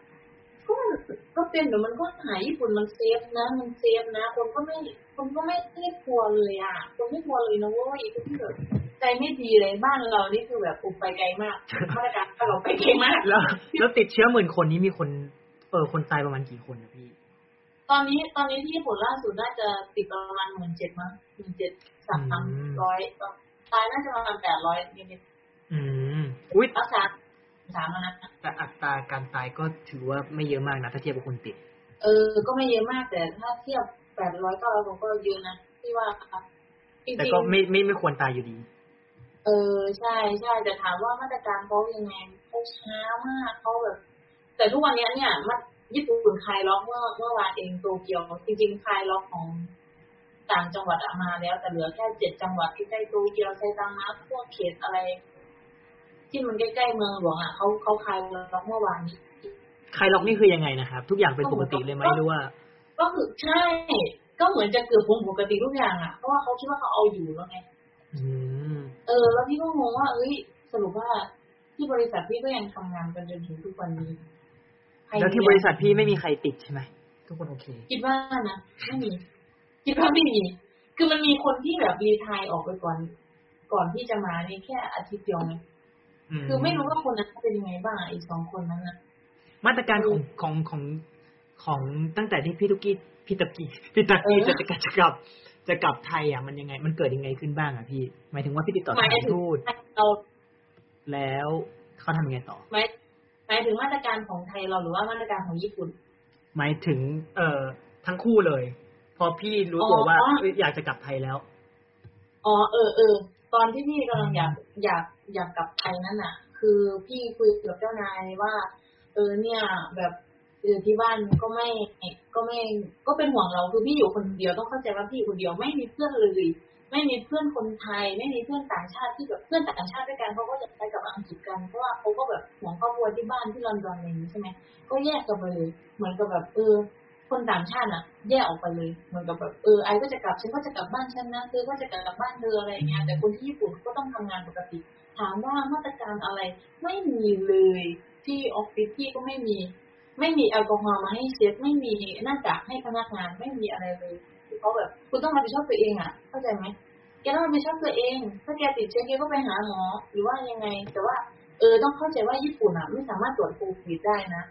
ก็มันก็เป็นเดี๋ยวมันก็หายญี่ปุ่นมัน safe นะ มัน safe นะ คนก็ไม่คนก็ไม่ได้กลัวเลยอะคนไม่กลัวเลยนะเว้ยคนที่แบบใจไม่ดีเลยบ้านเรานี่คือแบบอุบไปไกลมากมาตรการเราไปไกลมากแล้ว แล้วติดเชื้อหมื่นคนนี้มีคนเออคนตายประมาณกี่คนนะพี่ ตอนนี้ตอนนี้ที่ญี่ปุ่นล่าสุดน่าจะติดประมาณหมื่นเจ็ดมั้งหมื่นเจ็ดสามร้อยตายน่าจะประมาณแปดร้อยนิดอืมอุ้ยๆรักษา สามนะแต่อัตราการตายก็ถือว่าไม่เยอะมากนะถ้าเทียบกับคนติด เออ ก็ไม่เยอะมากแต่ถ้าเทียบแปดร้อยก็เราก็เยอะนะที่ว่าจริงแต่ก็ไม่ไม่ไม่ควรตายอยู่ดีๆเออใช่ใช่แต่ถามว่ามาตรการเขายังไงเขาช้ามากเขาแบบ แต่ทุกวันนี้เนี่ยมันญี่ปุ่นคลายล็อกเมื่อเมื่อวานเองโตเกียวจริงๆคลายล็อกของต่างจังหวัดอะมาแล้ว แต่เหลือแค่เจ็ดจังหวัดที่ใกล้โตเกียวไซตามะพวกเขตอะไร ที่มันใกล้ๆเมืองหลวงอะเขาเขาคลายล็อกเมื่อวานนี้ใครล็อกนี่คือยังไงนะครับ ทุกอย่างเป็นปกติเลยไหมหรือว่า ก็คือใช่ ก็เหมือนจะเกือบปกติทุกอย่างอะเพราะว่าเขาคิดว่าเขาเอาอยู่แล้วไงอืมเออ แล้วพี่ก็งงว่าเอ้ยสรุปว่าที่บริษัทพี่ก็ยังทำงานกันจนถึงทุกวันนี้ใครแล้วที่บริษัทพี่ไม่มีใครติดใช่ไหมทุกคนโอเค คิดว่านะไม่มีคิดว่าไม่มีคือมันมีคนที่แบบรีไทายออกไปก่อน ก่อนที่จะมานี่แค่อาทิตย์เดียวไง คือไม่รู้ว่าคนนั้นเป็นยังไงบ้างอีกสองคนนั้นน่ะมาตรการของของของของตั้งแต่ที่พี่ตุกกี้พี่ตะกี้พี่ตะกี้เออจะจะจะกลับจะกลับไทยอะมันยังไง มันเกิดยังไงขึ้นบ้างอะพี่ หมายถึงว่าพี่ติดต่อหมายสถานถึงทูตเราแล้วเขาทำยังไงต่อหมายหมายถึงมาตรการของไทยเราหรือว่ามาตรการของญี่ปุ่น หมายถึง เอ่อทั้งคู่เลย พอพี่รู้ตัวว่าอ๋อเอ้ยอยากจะกลับไทยแล้วอ๋อเออเออตอนที่พี่กำลังอยากอยาก อยากกลับไทยนั่นน่ะ คือพี่คุยกับเจ้านายว่า เออเนี่ย แบบเออที่บ้านก็ไม่ก็ไม่ก็เป็นห่วงเราคือพี่อยู่คนเดียวต้องเข้าใจว่าพี่อยู่คนเดียวไม่มีเพื่อนเลยไม่มีเพื่อนคนไทย ไม่มีเพื่อนต่างชาติที่แบบเพื่อนต่างชาติด้วยกันเขาก็จะไปกับอังกฤษกันเพราะว่าเขาก็แบบห่วงครอบครัวที่บ้านที่ลอนดอนอะไรอย่างนี้ใช่ไหมก็แยกกันไปเลยเหมือนกับแบบเออคนต่างชาติอะแยกออกไปเลยเหมือนกับแบบเออไอก็จะกลับฉันก็จะกลับบ้านฉันนะเธอก็จะกลับบ้านเธออะไรเงี้ยแต่คนที่ญี่ปุ่นก็ต้องทำงานปกติ ถามว่ามาตรการอะไรไม่มีเลยที่ออฟฟิศที่ก็ไม่มี ไม่มีแอลกอฮอล์มาให้เช็ดไม่มีหน้ากากให้พนักงานไม่มีอะไรเลยคือเขาแบบ คุณต้องรับผิดชอบตัวเองอะ เข้าใจไหมแกต้องรับผิดชอบตัวเอง ถ้าแกติดเชื้อแกก็ไปหาหมอหรือว่ายังไง แต่ว่า เออต้องเข้าใจว่าญี่ปุ่นอะ ไม่สามารถตรวจโควิดได้นะ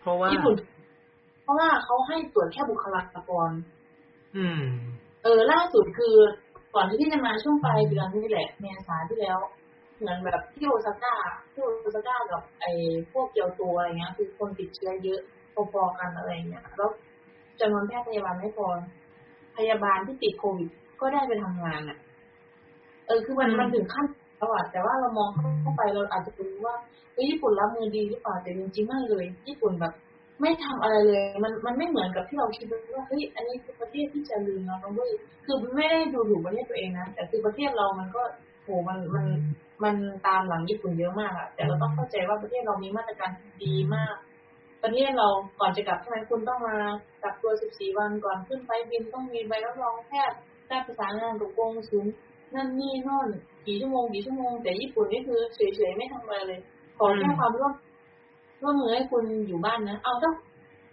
เพราะว่าญี่ปุ่น เพราะว่าเขาให้ตรวจแค่บุคลากร อืม เออล่าสุดคือก่อนที่พี่จะมาช่วงปลายเดือนนี่แหละ เมษาที่แล้ว เหมือนแบบที่โอซาก้าที่โอซาก้ากับไอ้พวกเกียวโตอะไรเงี้ย คือคนติดเชื้อเยอะพอๆกันอะไรเงี้ยแล้วจำนวนแพทย์พยาบาลไม่พอพยาบาลที่ติดโควิดก็ได้ไปทำงานอะ เออคือมันมันถึงขั้นแล้วอะแต่ว่าเรามองเข้าไปเราอาจจะรู้ว่าเออญี่ปุ่นรับมือดีหรือเปล่าแต่จริงๆไม่เลย ญี่ปุ่นแบบ ไม่ทำอะไรเลย มันมันไม่เหมือนกับที่เราคิดว่าเฮ้ยอันนี้คือประเทศที่จริญแล้วนะเว้ยคือไม่ได้ดูถูกประเทศตัวเองนะแต่คือประเทศเรามันก็โหมันมัน มันตามหลังญี่ปุ่นเยอะมากอะแต่เราต้องเข้าใจว่าประเทศเรามีมาตรการดีมาก ประเทศเราก่อนจะกลับใช่ไหมคุณต้องมากักตัว 14 วันก่อนขึ้นไฟล์บินต้องมีใบรับรองแพทย์ได้ประสานงานกับกงสุลนั่นนี่โน่นกี่ชั่วโมงกี่ชั่วโมง แต่ญี่ปุ่นนี่คือเฉยๆไม่ทำอะไรเลย ขอแค่ความร่วมร่วมมือให้คุณอยู่บ้านนะ เอาถ้า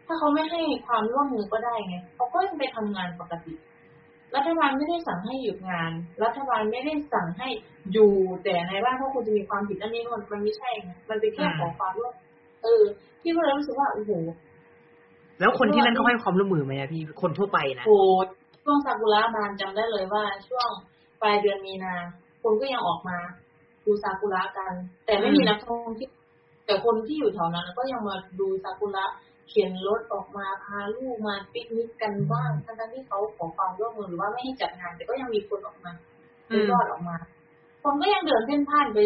ถ้าเขาไม่ให้ความร่วมมือก็ได้ไงเขาก็ยังไปทำงานปกติ รัฐบาลไม่ได้สั่งให้หยุดงาน รัฐบาลไม่ได้สั่งให้อยู่ แต่ในบ้านเพราะคุณจะมีความผิดอันนี้มันมันไม่ใช่ไงมันเป็นแค่ขอความร่วมเออพี่ก็เลยรู้สึกว่าโอ้โหแล้วคนที่นั่นเขาให้ความร่วมมือไหมอะพี่คนทั่วไปนะโอ้ช่วงซากุระบานจำได้เลยว่า ช่วงปลายเดือนมีนาคนก็ยังออกมา ดูซากุระกัน แต่ไม่มีนักท่องเที่ยวแต่คนที่อยู่แถวนั้นก็ยังมาดูซากุระ เขียนรถออกมาพาลูกมาปิกนิกกันบ้างทั้งๆที่เขาขอความร่วมมือหรือว่าไม่ให้จัดงาน แต่ก็ยังมีคนออกมาอืมรอดออกมาคนก็ยังเดินเส้นผ่านไป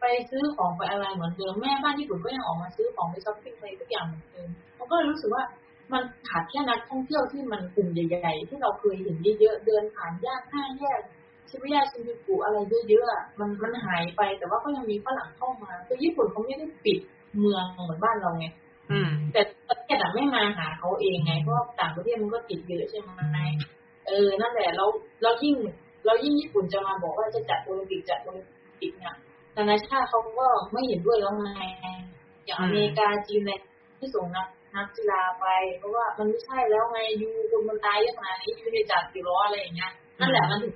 ไปซื้อของไปอะไรเหมือนเดิมแม่บ้านญี่ปุ่นก็ยังออกมาซื้อของไปช้อปปิ้งไปทุกอย่างเหมือนเดิมมันก็เลยรู้สึกว่ามันขาดแค่นักท่องเที่ยวที่มันกลุ่มใหญ่ๆที่เราเคยเห็นเยอะๆเดินผ่านย่านห้าแยกชิบุย่าชินจูกุอะไรเยอะๆมันมันหายไปแต่ว่าก็ยังมีฝรั่งเข้ามาคือญี่ปุ่นเขาไม่ได้ปิดเมืองเหมือนบ้านเราไง แต่ประเทศอะไม่มาหาเขาเองไงเพราะว่าต่างประเทศมันก็ติดเยอะใช่ไหมเออนั่นแหละเราเรายิ่งเรายิ่งญี่ปุ่นจะมาบอกว่าจะจัดโอลิมปิกจัดโอลิมปิกเนี่ยนานาชาติเขาก็ไม่เห็นด้วยแล้วไงอย่างอเมริกาจีนเนี่ยที่ส่งนักนักกีฬาไป เพราะว่ามันไม่ใช่แล้วไงยูคนมันตายเยอะขนาดนี้ยูจะจัดกี่ล้ออะไรอย่างเงี้ยนั่นแหละมันถึง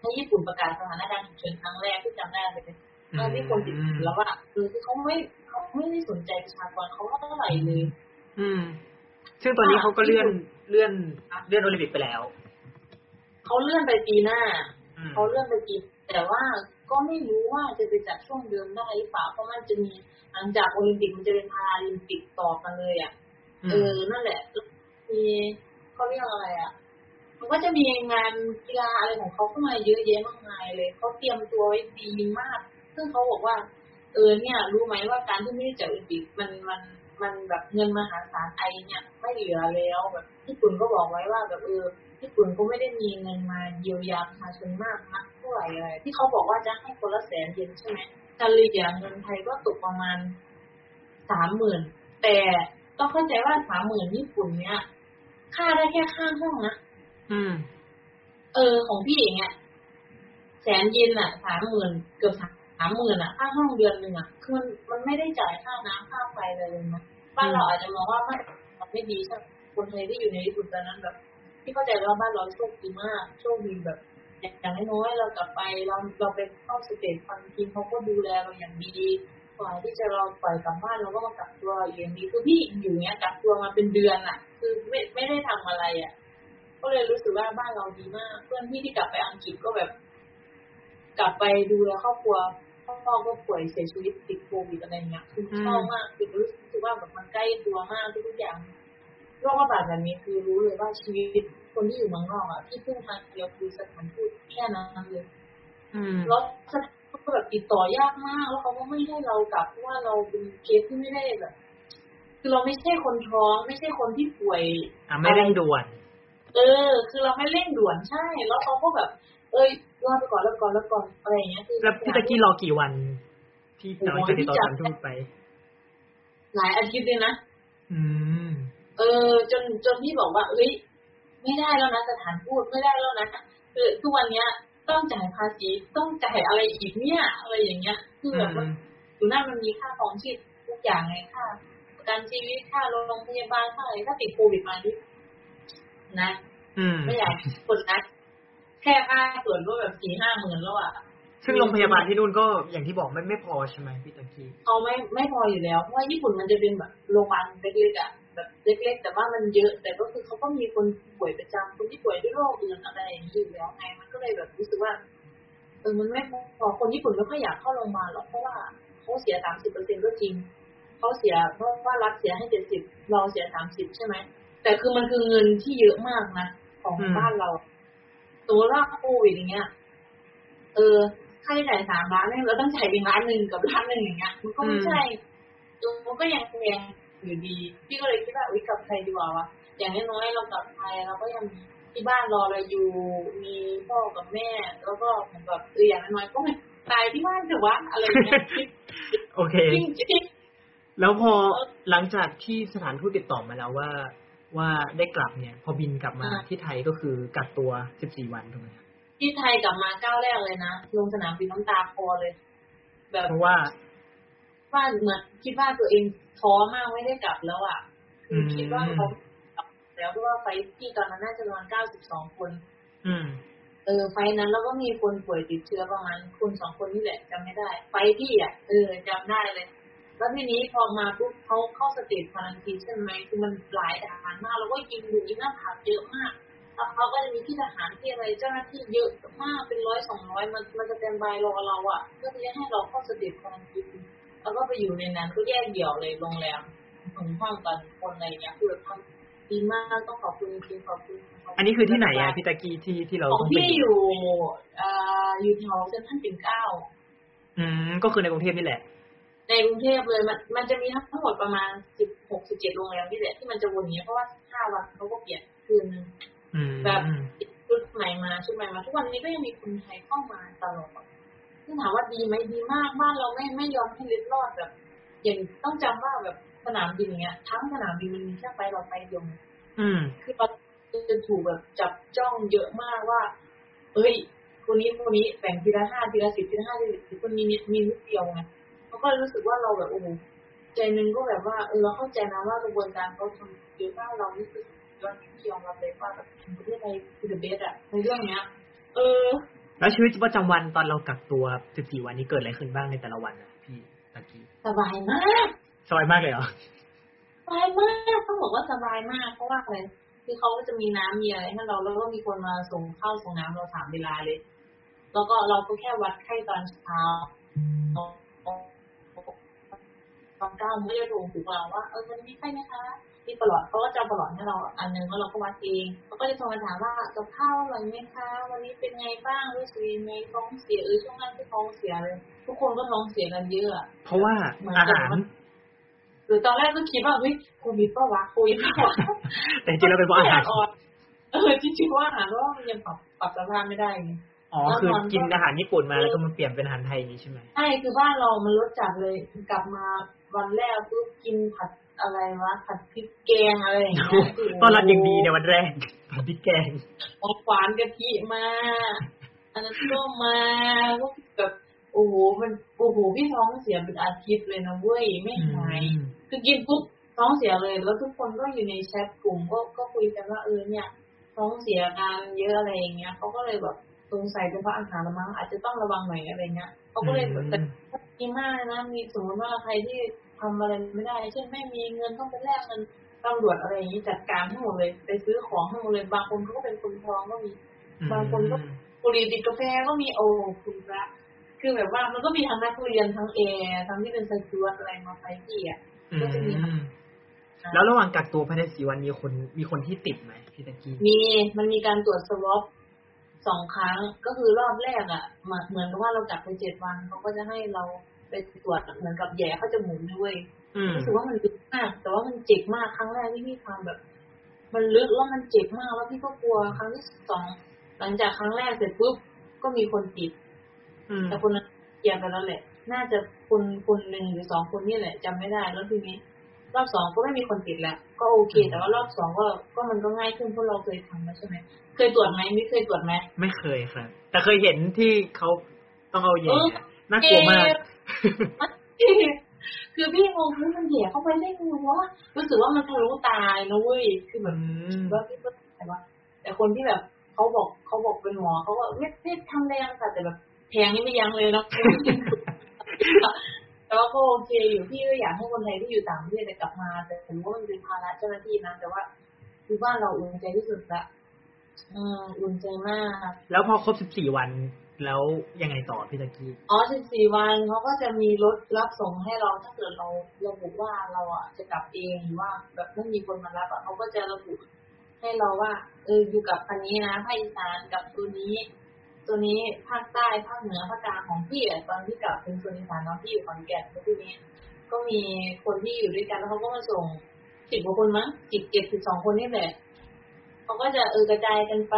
ให้ญี่ปุ่นประกาศสถานการณ์ฉุกเฉินครั้งแรกที่จำได้เลยตอนที่คนติดแล้วอะคือเขาไม่ เขาไม่ได้สนใจประชากรเขาเท่าไหร่เลย อืม ซึ่งตอนนี้เขาก็เลื่อนเลื่อนเลื่อนโอลิมปิกไปแล้ว เขาเลื่อนไปปีหน้าอืมเขาเลื่อนไปปีแต่ว่าก็ไม่รู้ว่าจะไปจัดช่วงเดิมได้หรือเปล่าเพราะมันจะมีหลังจากโอลิมปิกมันจะเป็นพาราลิมปิกต่อกันเลยอะอืเอมอนั่นแหละมีเขาเรียกอะไรอะมันก็จะมีงานกีฬาอะไรของเขาเข้ามาเยอะแยะมากมายเลยเขาเตรียมตัวไว้ดีมาก ซึ่งเขาบอกว่า เออเนี่ย รู้ไหมว่าการที่ไม่ได้จัดโอลิมปิกมันมันมันแบบเงินมหาศาลไอเนี่ยไม่เหลือแล้วแบบญี่ปุ่นก็บอกไว้ว่าแบบเออญี่ปุ่นก็ไม่ได้มีเงินมาเยียวยาประชาชนมากนักเท่าไหร่อะไรที่เขาบอกว่าจะให้คนละแสนเยนใช่ไหมเฉลี่ยเงินไทยก็ตกประมาณสามหมื่นแต่ต้องเข้าใจว่าสามหมื่นญี่ปุ่นเนี่ยค่าได้แค่ค่าห้องนะอืม เออของพี่เองอะแสนเยนอะสามหมื่นเกือบสามามหมื่นอะค่าห้องเดือนหนึ่งอะคือมันมันไม่ได้จ่ายค่าน้ำค่าไฟอะไรเลยนะบ้านเราอาจจะมองว่ามันไม่ดีใช่ไหมคนไทยที่อยู่ในญี่ปุ่นตอนนั้นแบบพี่เข้าใจว่าบ้านเราโชคดีมากโชคดีแบบอย่างน้อยๆเรากลับไปเราเราไปเข้าสเตจฟังทีมเขาก็ดูแลเราอย่างดีกว่าที่จะเราปล่อยกลับบ้านเราก็มากักตัวอย่างดีคือพี่อยู่เนี้ยกักตัวมาเป็นเดือนอะ คือไม่ไม่ได้ทำอะไรอะ ก็เลยรู้สึกว่าบ้านเราดีมาก เพื่อนพี่ที่กลับไปอังกฤษก็แบบ กลับไปดูแลครอบครัว พ่อก็ป่วยเสียชีวิตติดโควิดอะไรเงี้ยคือชอบมากคือรู้สึกว่าแบบมันใกล้ตัวมากทุกอย่างโรคระบาดแบบนี้คือรู้เลยว่าชีวิตคนที่อยู่เมืองนอกอะที่พึ่งทางเดียวคือสถานทูตแค่นั้นเลยอืมแล้วสถานทูตก็แบบติดต่อยากมากแล้วเขาก็ไม่ให้เรากลับเพราะว่าเราเป็นเคสที่ไม่ได้แบบคือเราไม่ใช่คนท้องไม่ใช่คนที่ป่วยอะไม่เร่งด่วน เออ คือเราไม่เร่งด่วนใช่ แล้วเขาก็แบบ เอ้ย รอไปก่อนรอไปก่อนรอไปก่อนอะไรอย่างเงี้ยคือแล้วพี่ตะกี้รอกี่วัน ที่หลังจากติดต่อสถานทูตไป หลายอาทิตย์เลยนะอืม เออ จนจนพี่บอกว่าเฮ้ยไม่ได้แล้วนะสถานทูตไม่ได้แล้วนะคือทุกวันเนี้ย ต้องจ่ายภาษีต้องจ่ายอะไรอีกเนี่ย อะไรอย่างเงี้ยคือแบบว่าอยู่นั่นมันมีค่าของชีพทุกอย่างไงค่าประกันชีวิตค่าโรงพยาบาลค่าอะไรถ้าติดโควิดมานี่นะอืมไม่อยากคนนะ แค่ค่าส่วนก็แบบสี่ห้าหมื่นแล้วอะซึ่งโรงพยาบาลที่นู่นก็อย่างที่บอกไม่ไม่พอใช่ไหมพี่ตะกี้เขาไม่ไม่พออยู่แล้วเพราะว่าญี่ปุ่นมันจะเป็นแบบโรงพยาบาลเล็กๆอะแบบเล็ก ๆ แต่ว่ามันเยอะ แต่ก็คือเขาก็มีคนป่วยประจำคนที่ป่วยด้วยโรคอื่นอะไรอย่างนี้อยู่แล้วไงมันก็เลยแบบรู้สึกว่าเออมันไม่พอคนญี่ปุ่นไม่ค่อยอยากเข้าโรงพยาบาลหรอกเพราะว่าเขาเสียสามสิบเปอร์เซ็นก็จริงเขาเสียเพราะว่ารัฐเสียให้เจ็ดสิบเราเสียสามสิบใช่ไหมแต่คือมันคือเงินที่เยอะมากนะของบ้านเรา ตัวว่าโควิดอย่างเงี้ย เออค่าใช้จ่ายสามล้านเนี่ยเราต้องจ่ายเป็นล้านหนึ่งกับล้านหนึ่งอย่างเงี้ย มันก็ไม่ใช่มันก็ยังแพงอยู่ดี พี่ก็เลยคิดว่าอุ้ยกลับไทยดีกว่าวะอย่างน้อยๆเรากลับไทยเราก็ยังมีที่บ้านรอเราอยู่มีพ่อกับแม่ แล้วก็เหมือนแบบเอออย่างน้อยๆก็ไม่ตายที่บ้านเถอะวะอะไรอย่างเงี้ยโอเคจริงจริงแล้วพอหลังจากที่สถานทูตติดต่อมาแล้วว่า ว่าได้กลับเนี่ย พอบินกลับมาที่ไทยก็คือกักตัว14วันถูกไหมครับที่ไทยกลับมาก้าวแรกเลยนะลงสนามบินน้ำตาคลอเลย แบบเพราะว่าว่าเหมือนคิดว่าตัวเองท้อมากไม่ได้กลับแล้วอะคือผมคิดว่าเขากลับแล้วเพราะว่า flight ที่ตอนนั้นน่าจะประมาณเก้าสิบสองคน อืมเออ flight นั้นแล้วก็มีคนป่วยติดเชื้อประมาณคนสองคนนี่แหละจำไม่ได้ flight พี่อะเออจำได้เลย แล้วทีนี้พอมาปุ๊บเขาเข้า state quarantine ใช่ไหมคือมันหลายทหารมากแล้วก็ยิงดูยิงหน้าผากเยอะมากแล้วเขาก็จะมีที่ทหารที่อะไรเจ้าหน้าที่เยอะมากเป็นร้อยสองร้อยมันมันจะเต็มใบรอเราอะเพื่อที่จะให้เราเข้า state quarantineแล้วก็ไปอยู่ในนั้นก็แยกเดี่ยวเลยโรงแรมถึงห้องกันคนอะไรอย่างเงี้ยคือแบบทำดีมากต้องขอบคุณจริงๆขอบคุณขบณอันนี้คือที่ไหนอะพี่ตะกี้ที่ที่เราของต้องไปพี่อยู่เอ่ออยู่แถวเซ็นทรัลปิ่นเกล้าอืมก็คือในกรุงเทพนี่แหละ ในกรุงเทพเลยมันมันจะมีทั้งหมดประมาณสิบหกสิบเจ็ดโรงแรมนี่แหละที่มันจะวนอย่างเงี้ยเพราะว่าห้าวันเขาก็เปลี่ยนคืนนึงอืมแบบชุดใหม่มาชุดใหม่มา ทุกวันนี้ก็ยังมีคนไทยเข้ามาตลอดซึ่งถามว่าดีไหมดีมากบ้านเราไม่ไม่ยอมให้เล็ดรอดแบบ อย่างต้องจำว่าแบบสนามบินอย่างเงี้ย ทั้งสนามบินมันมีแค่ไฟเราไฟเดียวอืมคือเราจะถูกแบบจับจ้องเยอะมากว่าเอ้ยคนนี้คนนี้แบ่งทีละห้าทีละสิบทีละห้าทีละสิบคนนี้มีนิดเดียวไง เขาก็รู้สึกว่าเราแบบโอ้โหใจหนึงก็แบบว่าเออเราเข้าใจนะว่ากระบวนการเขาทำเยอะมากเรานี่คือยอดที่ยอมรับเลยว่าแบบประเทศไทยคือ the best อะในเรื่องเนี้ย เออ แล้วชีวิตประจำวันตอนเรากักตัว14วันนี้เกิดอะไรขึ้นบ้างในแต่ละวันอะพี่ตะกี้สบายมากสบายมากเลยเหรอสบายมากต้องบอกว่าสบายมากเพราะว่าอะไรคือเขาก็จะมีน้ำมีอะไรให้เราแล้วก็มีคนมาส่งข้าวส่งน้ำเราสามเวลาเลย แล้วก็เราก็แค่วัดไข้ตอนเช้า ตอนเก้าโมงก็จะโทรปลุกเราว่าเออวันนี้มีไข้ไหมคะมีปลอดเขาก็จะเอาปลอดให้เราอันหนึงแล้วเราก็วัดเองเขาก็จะโทรมาถามว่ากับข้าวอร่อยไหมคะ วันนี้เป็นไงบ้างรู้สึกยังไงท้องเสียเออช่วงนั้นที่ท้องเสียเลยทุกคนก็ท้องเสียกันเยอะอะเพราะว่าเหมือนอากับหารว่าหรือตอนแรกก็คิดว่าเฮ้ยโควิดปะวะโควิดปะวะแต่จริงๆแล้วเป็นเพราะอาหารเออจริงๆว่าอาหารเพราะว่ามันยังปรับปรับสภาพไม่ได้ไงอ๋อคือกินอาหารญี่ปุ่นมาแล้วก็มาเปลี่ยนเป็นอาหารไทยอย่างนี้ใช่ไหมใช่คือบ้านเรามันรสจัดเลยกลับมา วันแรกปุ๊บกินผัดอะไรวะผัดพริกแกงอะไรอย่างเงี้ยตอนรับยังดีในวันแรกผัดพริกแกงของหวานกะทิมาอันนั้นก็มาก็แบบโอ้โหมันโอ้โหพี่ท้องเสียเป็นอาทิตย์เลยนะเว้ยไม่หายคือกินปุ๊บท้องเสียเลย แล้วทุกคนก็อยู่ในแชทกลุ่มก็ก็คุยกันว่าเออเนี่ยท้องเสียกันเยอะอะไรอย่างเงี้ยเขาก็เลยแบบ สงสัยเป็นเพราะอาหารละมั้งอาจจะต้องระวังหน่อยอะไรเงี้ยเขาก็เลยแบบแต่ดีมากนะมีสมมติว่าใครที่ทำอะไรไม่ได้ เช่นไม่มีเงินต้องไปแลกเงินตำรวจอะไรอย่างนี้จัดการให้หมดเลย ไปซื้อของให้หมดเลยบางคนเขาก็เป็นคนท้องก็มี บางคนก็บุหรี่ติดกาแฟก็มีโอ้คุณพระคือแบบว่ามันก็มีทั้งนักเรียนทั้งเอร์ทั้งที่เป็นสจวตอะไรมาไฟที่อะอืมแล้วระหว่างกักตัวภายในสี่วันมีคนมีคนที่ติดไหมพี่ตะกี้มีมันมีการตรวจสวอป สองครั้งก็คือรอบแรกอะเหมือนเหมือนกับว่าเรากักไปเจ็ดวันเขาก็จะให้เราไปตรวจเหมือนกับแย่เขาจะหมุนด้วยอืมรู้สึกว่ามันลึกมาก แต่ว่ามันเจ็บมากครั้งแรกที่พี่ทำแบบ มันลึกแล้วมันเจ็บมากแล้วพี่ก็กลัวครั้งที่สองหลังจากครั้งแรกเสร็จปุ๊บก็มีคนติดอืมแต่คนนั้นเคลียร์ไปแล้วแหละ น่าจะคนคนหนึ่งหรือสองคนนี่แหละจำไม่ได้แล้วทีนี้ รอบสองก็ไม่มีคนติดแล้ว ก็โอเค แต่ว่ารอบสองก็ก็มันก็ง่ายขึ้นเพราะเราเคยทำแล้วใช่ไหมเคยตรวจไหมไม่เคยตรวจไหมไม่เคยครับ แต่เคยเห็นที่เขาต้องเอาแย่เออน่ากลัวมากคือพี่งงว่ามันแย่เข้าไปได้ไงวะรู้สึกว่ามันทะลุตายนะเว้ยคือแบบอืมว่าพี่ก็แต่ว่า แต่คนที่แบบเขาบอกเขาบอกเป็นหมอเขาก็ไม่ไม่ทำแรงค่ะแต่แบบแทงนี่ไม่ยั้งเลยเนาะ แต่ว่าก็โอเคอยู่พี่ก็อยากให้คนไทยที่อยู่ต่างประเทศเนี่ยกลับมา แต่ผมว่ามันเป็นภาระเจ้าหน้าที่นะแต่ว่าคือบ้านเราอุ่นใจที่สุดละอืมอุ่นใจมากแล้วพอครบสิบสี่วันแล้วยังไงต่อพี่ตะกี้อ๋อ14วันเขาก็จะมีรถรับส่งให้เราถ้าเกิดเราระบุว่าเราอะจะกลับเองหรือว่า แบบไม่มีคนมารับอะเขาก็จะระบุให้เราว่า เอออยู่กับอันนี้นะภาคอีสานกับตัวนี้ ตัวนี้ภาคใต้ภาคเหนือภาคกลางของพี่อะตอนที่กลับเป็นคนอีสานเนาะพี่อยู่ขอนแก่นแล้วทีนี้ ก็มีคนที่อยู่ด้วยกันแล้วเขาก็มาส่งสิบกว่าคนมั้งสิบเจ็ดสิบสองคนนี่แหละเขาก็จะเออกระจายกันไป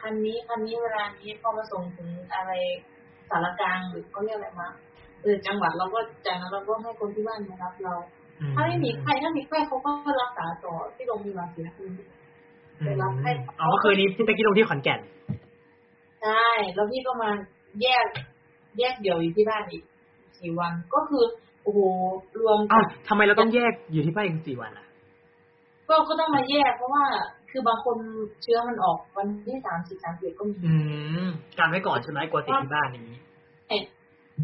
คันนี้คันนี้เวลานี้พอมาส่งถึงอะไรสารกลางหรือเขาเรียกอะไรมาเออจังหวัดเราก็จากนั้นเราก็ให้คนที่บ้านมารับเราอืถ้าไม่มีใครถ้ามีใครเขาก็รักษาต่อที่โรงพยาบาลศรีนครินทร์อืมไปรับให้อ๋อเมื่อคืนนี้พี่ตะกี้ลงที่ขอนแก่น ใช่ แล้วพี่ก็มาแยก แยกเดี่ยวอยู่ที่บ้านอีกสี่วัน ก็คือ โอ้โห รวมอ้ากัวบทำไมเราต้องแยกอยู่ที่บ้านอีกสี่วันอะ ก็ ก็ต้องมาแยก เพราะว่า คือบางคนเชื้อมันออกวันที่สามสิบสามสิบก็มี อืมการไว้ก่อนใช่ไหมกลัวติดที่บ้านอย่างนี้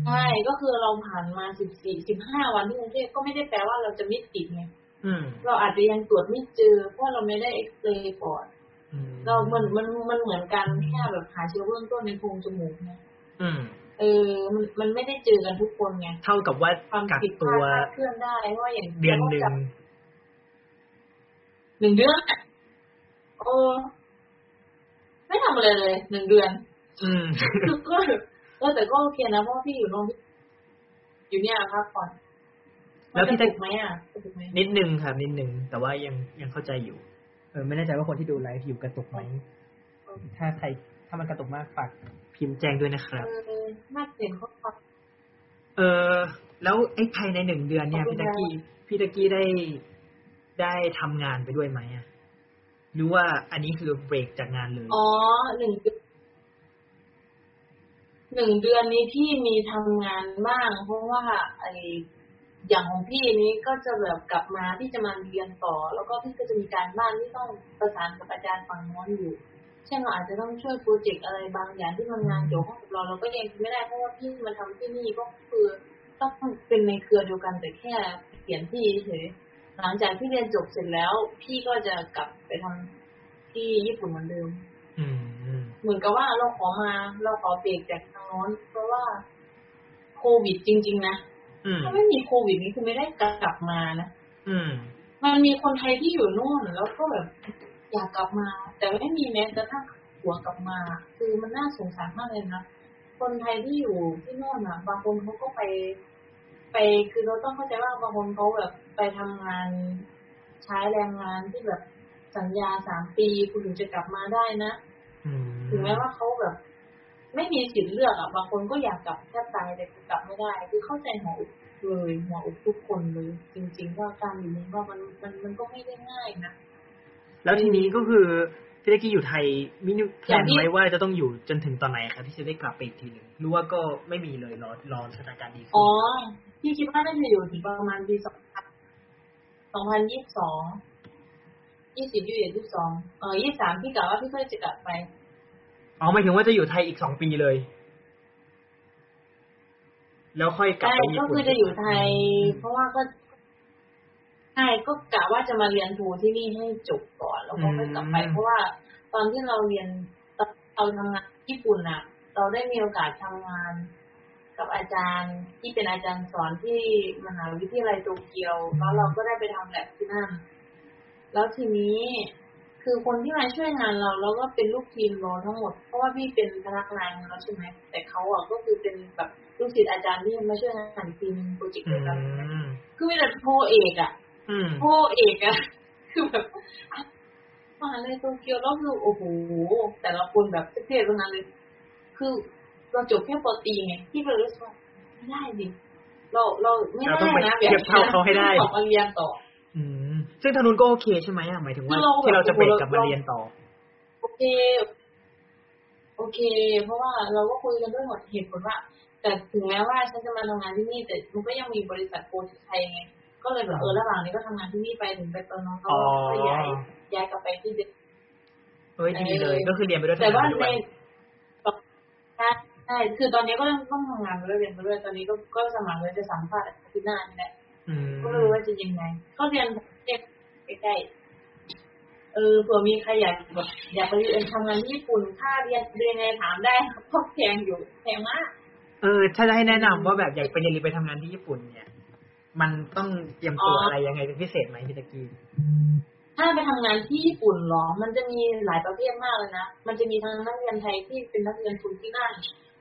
ใช่ ก็คือเราผ่านมาสิบสี่สิบห้าวันที่กรุงเทพก็ไม่ได้แปลว่าเราจะไม่ติดไงอืมเราอาจจะยังตรวจไม่เจอ เพราะเราไม่ได้เอ็กซเรย์ก่อนอืม เรามันมันมันเหมือนกันแค่แบบหาเชื้อเบื้องต้นในโพรงจมูกไงอืมเออ มันมันไม่ได้เจอกันทุกคนไง เท่ากับว่าความกักผิดพตัลาวดคลาดเคลื่อนได้เพราะว่าอย่างเดือนหนึ่งหนึ่งเดือนอะโอ้ไม่ทำอะไรเลยหนึ่งเดือน อืมคือก็เออแต่ก็โอเคนะเพราะว่าพี่อยู่โรงพยาบาลอยู่เนี่ยพักผ่อนแล้วพี่จะจะถูกไหมอะจะถูกไหมนิดนึงครับนิดนึงแต่ว่ายังยังเข้าใจอยู่เออไม่แน่ใจว่าคนที่ดูไลฟ์อยู่กระตุกไหมถ้าใครถ้ามันกระตุกมากฝากพิมพ์แจ้งด้วยนะครับเออน่าเห็นเขาพักเออแล้วไอ้ภายในหนึ่งเดือนเนี่ยขอบคุพี่ณตะกี้พี่ตะกี้ได้ได้ทำงานไปด้วยไหมอะหรือว่าอันนี้คือเบรกจากงานเลย อ๋อหนึ่งเดือนหนึ่งเดือนนี้พี่มีทำงานบ้างเพราะว่าไอ อย่างของพี่นี้ก็จะแบบกลับมาที่จะมาเรียนต่อ แล้วก็พี่ก็จะมีการบ้านที่ต้องประสานกับอาจารย์ฝั่งโน้นอยู่ เช่นเราอาจจะต้องช่วยโปรเจกต์อะไรบางอย่างที่มันงานเกี่ยวข้องกับเราเราก็ยังไม่ได้เพราะว่าพี่มาทำที่นี่ก็คือต้องเป็นในเครือเดียวกันแต่แค่เปลี่ยนที่เฉยหลังจากที่เรียนจบเสร็จแล้ว พี่ก็จะกลับไปทำที่ญี่ปุ่นเหมือนเดิมอืมอืมเหมือนกับว่าเราขอมาเราขอเบรกจากทางโน้นเพราะว่าโควิดจริง ๆ นะอืม ถ้าไม่มีโควิดนี่คือไม่ได้กลับมานะอืมมันมีคนไทยที่อยู่นู่นแล้วก็แบบอยากกลับมา แต่ไม่มีแม้กระทั่งหัวกลับมา คือมันน่าสงสารมากเลยนะคนไทยที่อยู่ที่นู่นอะ บางคนเขาก็ไป ไปคือเราต้องเข้าใจว่าบางคนเขาแบบไปทำงานใช้แรงงานที่แบบสัญญาสามปีคุณถึงจะกลับมาได้นะอืมถึงแม้ว่าเขาแบบ ไม่มีสิทธิ์เลือกอะบางคนก็อยากกลับแทบตายแต่กลับไม่ได้ คือเข้าใจหัวอกเลยหัวอกทุกคนเลย จริง ๆ ว่าการอยู่เมืองนอกมันมันมันก็ไม่ได้ง่ายนะแล้วทีนี้ก็คือพี่ตะกี้อยู่ไทยมินิแพลอย่างนที่ไว้ว่าจะต้องอยู่จนถึงตอนไหนครับที่จะได้กลับไปอีกทีหนึ่งหรือว่าก็ไม่มีเลยรอรอสถานการณ์ดีขึ้นอ๋อพี่คิดว่าน่าจะอยู่ถึงประมาณปีสองพันสองพันยี่สิบสองยี่สิบยี่สิบยี่สิบสองเออยี่สิบสามพี่กะว่าพี่ก็จะกลับไป อ๋อหมายถึงว่าจะอยู่ไทยอีกสองปีเลย แล้วค่อยกลับใช่ไปญี่ก็ปุ่นคือจะอยู่ไทย เพราะว่าก็ใช่ก็กะว่าจะมาเรียนโทที่นี่ให้จบก่อนแล้วก็ค่อยกลับไปเพราะว่าตอนที่เราเรียนตอนเราทำงานญี่ปุ่นอะเราได้มีโอกาสทำงาน กับอาจารย์ที่เป็นอาจารย์สอนที่มหาวิทยาลัยโตเกียวแล้วเราก็ได้ไปทำแลบที่นั่นแล้วทีนี้ คือคนที่มาช่วยงานเราแล้วก็เป็นลูกทีมเราทั้งหมด เพราะว่าพี่เป็นพนักงานแล้วใช่ไหมแต่เขาอะก็คือเป็นแบบลูกศิษย์อาจารย์ที่มาช่วยงานทีมโปรเจกต์อืเดียวกันมคือมีแต่โทเอกอะอืมโทเอกอะคือแบบมหาลัยโตเกียวแล้วคือโอ้โหแต่ละคนแบบเท่ๆทั้งนั้นเลย คือเราจบแค่ปอตรีไงพี่ก็เลยรู้สึกว่าไม่ได้ดิเราเราไม่เราต้องได้ไปนะเทียบเท่าเขาให้ได้ออกมาเรียนต่อ อืม ซึ่งทางนู้นก็โอเคใช่ไหมอะหมายถึงว่าคือเราแบบที่เราจะเบรกกลับมาเราเรียนต่อ โอเค โอเค เพราะว่าเราก็คุยกันด้วยหมดเหตุผลว่า แต่ถึงแม้ว่าฉันจะมาทำงานที่นี่ แต่มันก็ยังมีบริษัทโปรที่ไทยไงก็เลยแบบเออระหว่างนี้ก็ทำงานที่นี่ไปถึงไปตอนน้องเขาอ๋อก็ย้ายย้ายกลับไปที่เดิมเฮ้ยดีเลยเออก็คือเรียนไปด้วยแต่ว่าทำงนไปในด้วยใช่ใช่คือตอนนี้ก็ต้องต้องทำงานไปด้วยเรียนไปด้วยตอนนี้ก็ก็สมัครเลยจะสัมภาษณ์อาทิตย์หน้านี่แหละอืมก็ไม่รู้ว่าจะยังไง ก็เรียนเรียน ใกล้ๆเออเผื่อมีใครอยากแบบอยากไปเรียนทำงานที่ญี่ปุ่นค่าเรียนเรียนไงถามได้เพราะแพงอยู่แพงมากเออ ถ้าจะให้แนะนำว่าแบบอยากไปเรียนหรือไปทำงานที่ญี่ปุ่น เนี่ย มันต้องเตรียมตัวอ๋อออะไรยังไงเป็นพิเศษไหมพี่ตะกี้ถ้าไปทำงานที่ญี่ปุ่นเหรอ มันจะมีหลายประเภทมากเลยนะ มันจะมีทั้งนักเรียนไทยที่เป็นนักเรียนทุนที่นั่น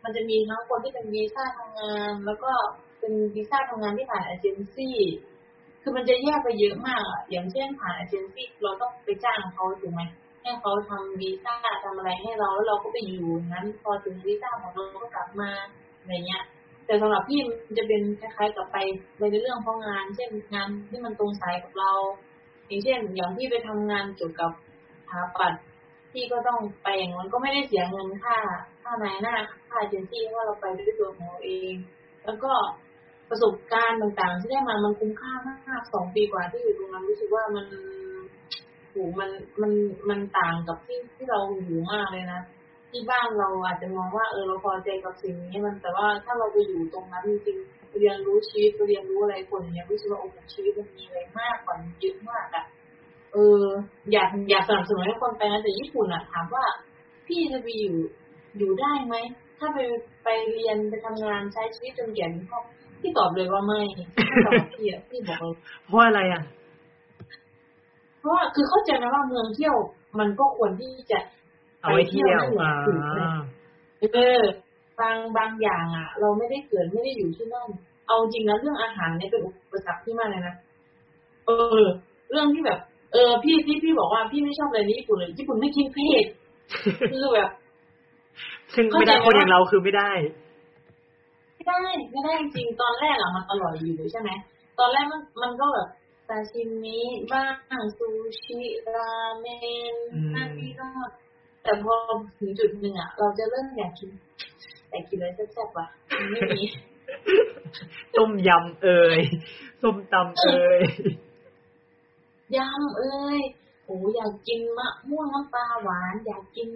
มันจะมีทั้งคนที่เป็นวีซ่าทำงาน แล้วก็เป็นวีซ่าทำงานที่ผ่านเอเจนซี่ คือมันจะแยกไปเยอะมากอะอย่างเช่นผ่านเอเจนซี่เราต้องไปจ้างเขาถูกไหมให้เขาทำวีซ่าทำอะไรให้เราแล้วเราก็ไปอยู่งั้นพอถึงวีซ่าของเราก็กลับมาอะไรเงี้ย แต่สำหรับพี่มันจะเป็นคล้ายๆกับไปในเรื่องของงาน เช่นงานที่มันตรงสายกับเรา อย่างเช่น อย่างที่ไปทำงานเกี่ยวกับสถาปัตย์พี่ก็ต้องไปอย่างนั้นก็ไม่ได้เสียเงินค่าค่านายหน้าค่าเอเจนซี่เพราะว่าเราไปด้วยตัวของเราเอง แล้วก็ ประสบการณ์ต่างๆ ที่ได้มามันคุ้มค่ามากสองปีกว่าที่อยู่ตรงนั้นรู้สึกว่ามันโหมันมันมันต่างกับที่ที่เราอยู่มากเลยนะที่บ้านเราอาจจะมองว่าเออเราพอใจกับสิ่งนี้มันแต่ว่าถ้าเราไปอยู่ตรงนั้นจริงๆเรียนรู้ชีวิตเรียนรู้อะไรคนเงี้ยรู้สึกว่าโอ้โหชีวิตมันมีอะไรมากกว่านี้เยอะมากอะเออ อยากอยากสนับสนุนให้คนไปนะแต่ญี่ปุ่นอะถามว่าพี่จะไปอยู่อยู่ได้ไหมถ้าไปไปเรียนไปทำงานใช้ชีวิตจนแก่ก็ พี่ตอบเลยว่าไม่ถ้าตอบพี่อะพี่บอกเลยเพราะอะไรอะ เพราะว่าคือเข้าใจนะว่าเมืองเที่ยวมันก็ควรที่จะเอาไว้เที่ยวนั่นแหละอ่าถูกไหมเออบางบางอย่างอะ เราไม่ได้เกิดไม่ได้อยู่ที่นั่นเอาจริงนะเรื่องอาหารเนี่ยเป็นอุปสรรคที่มากเลยนะเออ เรื่องที่แบบ เออ พี่พี่พี่บอกว่าพี่ไม่ชอบอะไรในญี่ปุ่นเลยญี่ปุ่นไม่กินเผ็ดคือแบบซึ่งไม่ได้เข้าใจไหมคนอย่างเราคือไม่ได้ ไม่ได้ไม่ได้จริงๆตอนแรกอะมันอร่อยอยู่เลยใช่ไหมตอนแรกมันมันก็แบบซาชิมิบ้างซูชิราเมนอืมนั่นนี่ก็แต่พอถึงจุดหนึ่งอะเราจะเริ่มอยากกินอยากกินอะไรแซ่บๆว่ะมันไม่มีต้มยำเอ่ยส้มตำเอ่ยยำเอ้ยโอ้อยากกินมะม่วงน้ำปลาหวาน อยากกิน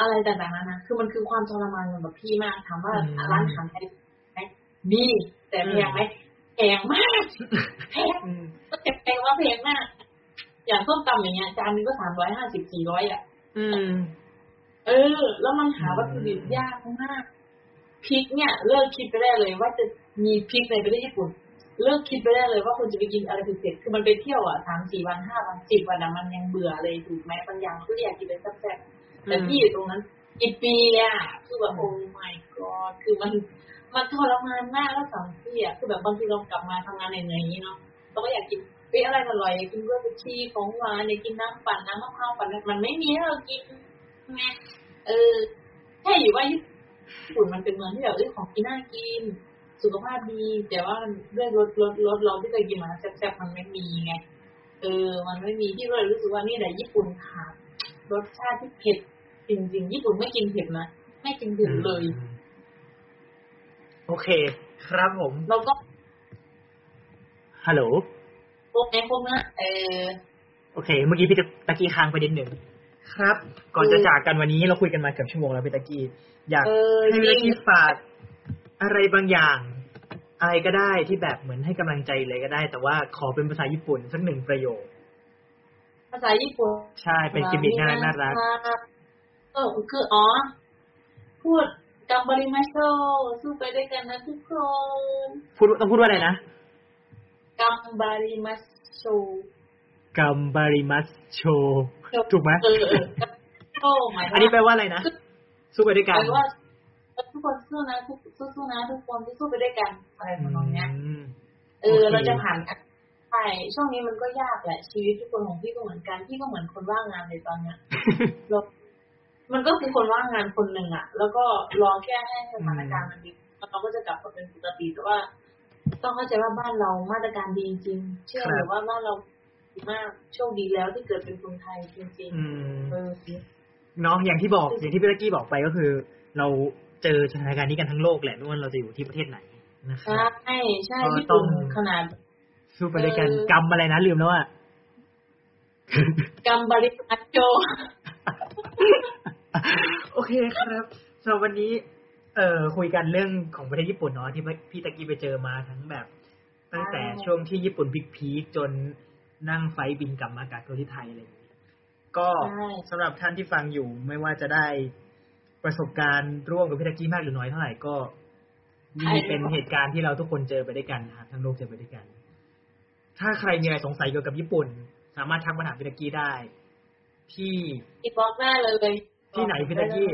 อะไรต่างๆนานาคือมันคือความทรมานของแบบพี่มากถามว่าอืมร้านอาหารไทยไหมมีแต่แพงไหมแพงมากแพงอืมแต่แพงว่าแพงมาก อย่างส้มตำอย่างเงี้ยจานนึงก็สามร้อยห้าสิบสี่ร้อยอะอืมเออ แล้วมันหาวัตถุดิบยากมากพริกเนี่ยเลิกคิดไปได้เลย ว่าจะมีพริกในประเทศญี่ปุ่นเลิกคิดไปได้เลยว่าคุณจะไปกินอะไรเผ็ดๆคือมันไปเที่ยวอะสามสี่วันห้าวันสิบวันอะมันยังเบื่อเลยถูกไหมบางอย่างก็อยากกินเลยแซ่บๆ แต่ที่อยู่ตรงนั้นอีกปีอะคือแบบโอ้ my god คือมันมันทรมานมากแล้วสองที่อะคือแบบบางทีเรากลับมาทำงานเหนื่อยๆอย่างนี้เนาะเราก็อยากกินเฮ้ยอะไรอร่อยอยากกินกล้วยบชีของหวานอยากกินน้ำปั่นน้ำมะพร้าวปั่นมันไม่มีให้เรากินไงเออแค่อยู่ว่าญี่ปุ่นมันเป็นเมืองที่แบบเอ้ยของกินน่ากิน สุขภาพดี แต่ว่ามันด้วยรสรสรสเราที่เคยกินมาแซ่บๆมันไม่มีไงเออ มันไม่มีที่ก็เลยรู้สึกว่านี่แหละญี่ปุ่นขาด รสชาติที่เผ็ดจริงๆญี่ปุ่นไม่กินเผ็ดนะไม่กินเผ็ดเลย โอเค ครับผม เราก็ฮัลโหลพวกนี้พวกนั้นเออโอเค เมื่อกี้พี่ตะกี้ค้างไปนิดหนึ่งครับ ก่อนจะอืมจากกันวันนี้เราคุยกันมาเกือบชั่วโมงแล้วพี่ตะกี้อยากเออให้พี่ตะจริกี้งฝากอะไรบางอย่าง อะไรก็ได้ที่แบบเหมือนให้กำลังใจเลยก็ได้ แต่ว่าขอเป็นภาษาญี่ปุ่นสักหนึ่งประโยค ภาษาญี่ปุ่น ใช่ เป็นกิมมิคน่ารักน่ารักเออคืออ๋อ พูดกัมบริมาโชสู้ไปด้วยกันนะทุกคนพูดต้องพูดว่าอะไรนะกัมบาริมาโชกัมบาริมัสโชถูกไหมเออเออโอ้หมายอันนี้แปลว่าอะไรนะสู้ไปด้วยกันแปลว่าทุกคนสู้นะทุกสู้ๆนะทุกคนที่สู้ไปด้วยกันอะไรทำนองเนี้ยอืมเออโอเคเราจะผ่าน กันไปช่วงนี้มันก็ยากแหละ ชีวิตทุกคนของพี่ก็เหมือนกัน พี่ก็เหมือนคนว่างงานในตอนเนี้ยเรามันก็คือคนว่างงานคนหนึ่งอะแล้วก็รอแค่ให้สถานการณ์มันดีแล้วเราก็จะกลับมาเป็นปกติแต่ว่า ต้องเข้าใจว่าบ้านเรามาตรการดีจริงๆเชื่อหรือว่าบ้านเราดีมากโชคดีแล้วที่เกิดเป็นคนไทยจริงอืมๆเออเนาะอย่างที่บอกอย่างที่พี่ตะกี้บอกไปก็คือ เราเจอสถานการณ์นี้กันทั้งโลกแหละไม่ว่าเราจะอยู่ที่ประเทศไหนนะครับใช่ใช่ก็ญี่ต้ปุ่องนขนาด สู้ไปด้วยกันเออกรรมอะไรนะลืมแล้วอะกัมบริพัตโจโอเคครับสำหรับวันนี้ เอ่อคุยกันเรื่องของประเทศญี่ปุ่นเนาะที่พี่ตะกี้ไปเจอมาทั้งแบบ ตั้งแต่ใช่ช่วงที่ญี่ปุ่นพิกพีคจนนั่งไฟล์บินกลับมากักตัวที่ไทยอะไรอย่างนี้ก็ใช่สำหรับท่านที่ฟังอยู่ไม่ว่าจะได้ประสบการณ์ร่วมกับพี่ตะกี้มากหรือน้อยเท่าไหร่ก็นี่เป็นเหตุการณ์ที่เราทุกคนเจอไปด้วยกันนะครับทั้งโลกเจอไปด้วยกัน ถ้าใครมีอะไรสงสัยเกี่ยวกับญี่ปุ่น สามารถทักมาถามพี่ตะกี้ได้ ที่อีกบล็อกได้เลยที่ไหนพี่ตะกี้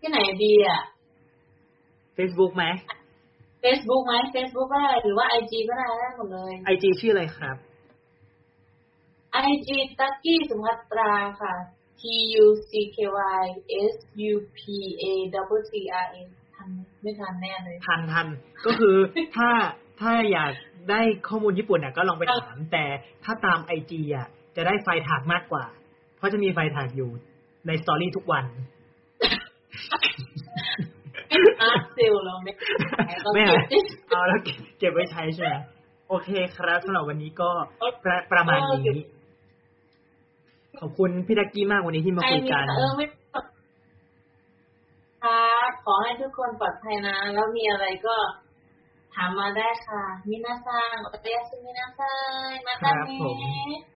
ที่ไหนดีอะ Facebook ไหม Facebook ไหม Facebook ก็ได้หรือว่า IG ก็ได้ได้หมดเลยไอจีชื่ออะไรครับ IG ตักกี้สุภัตราค่ะ T U C K Y S U P A W T R A ทันไหมไม่ทันแน่เลย ทันทันก็คือถ้าถ้าอยาก ได้ข้อมูลญี่ปุ่นน่ะก็ลองไปถาม แต่ถ้าตามไอจีอะ จะได้ไฟล์ถากมากกว่า เพราะจะมีไฟล์ถากอยู่ในสตอรี่ทุกวันไม่อาร์ตเซลเราไม่ต้องไม่เก็หาบที่เอาแล้วเก็บเก็บไว้ใช้ใช่ไหมโอเคครับสำหรับวันนี้ก็ประประมาณนี้ ขอบคุณพี่ดักกี้มากวันนี้ที่มาใครคุยมีกันเออไม่ครับขอให้ทุกคนปลอดภัยนะ แล้วมีอะไรก็ ถามมาได้ค่ะ มินาซังโอตายาสุมินาซังมาตาครับผมเนะ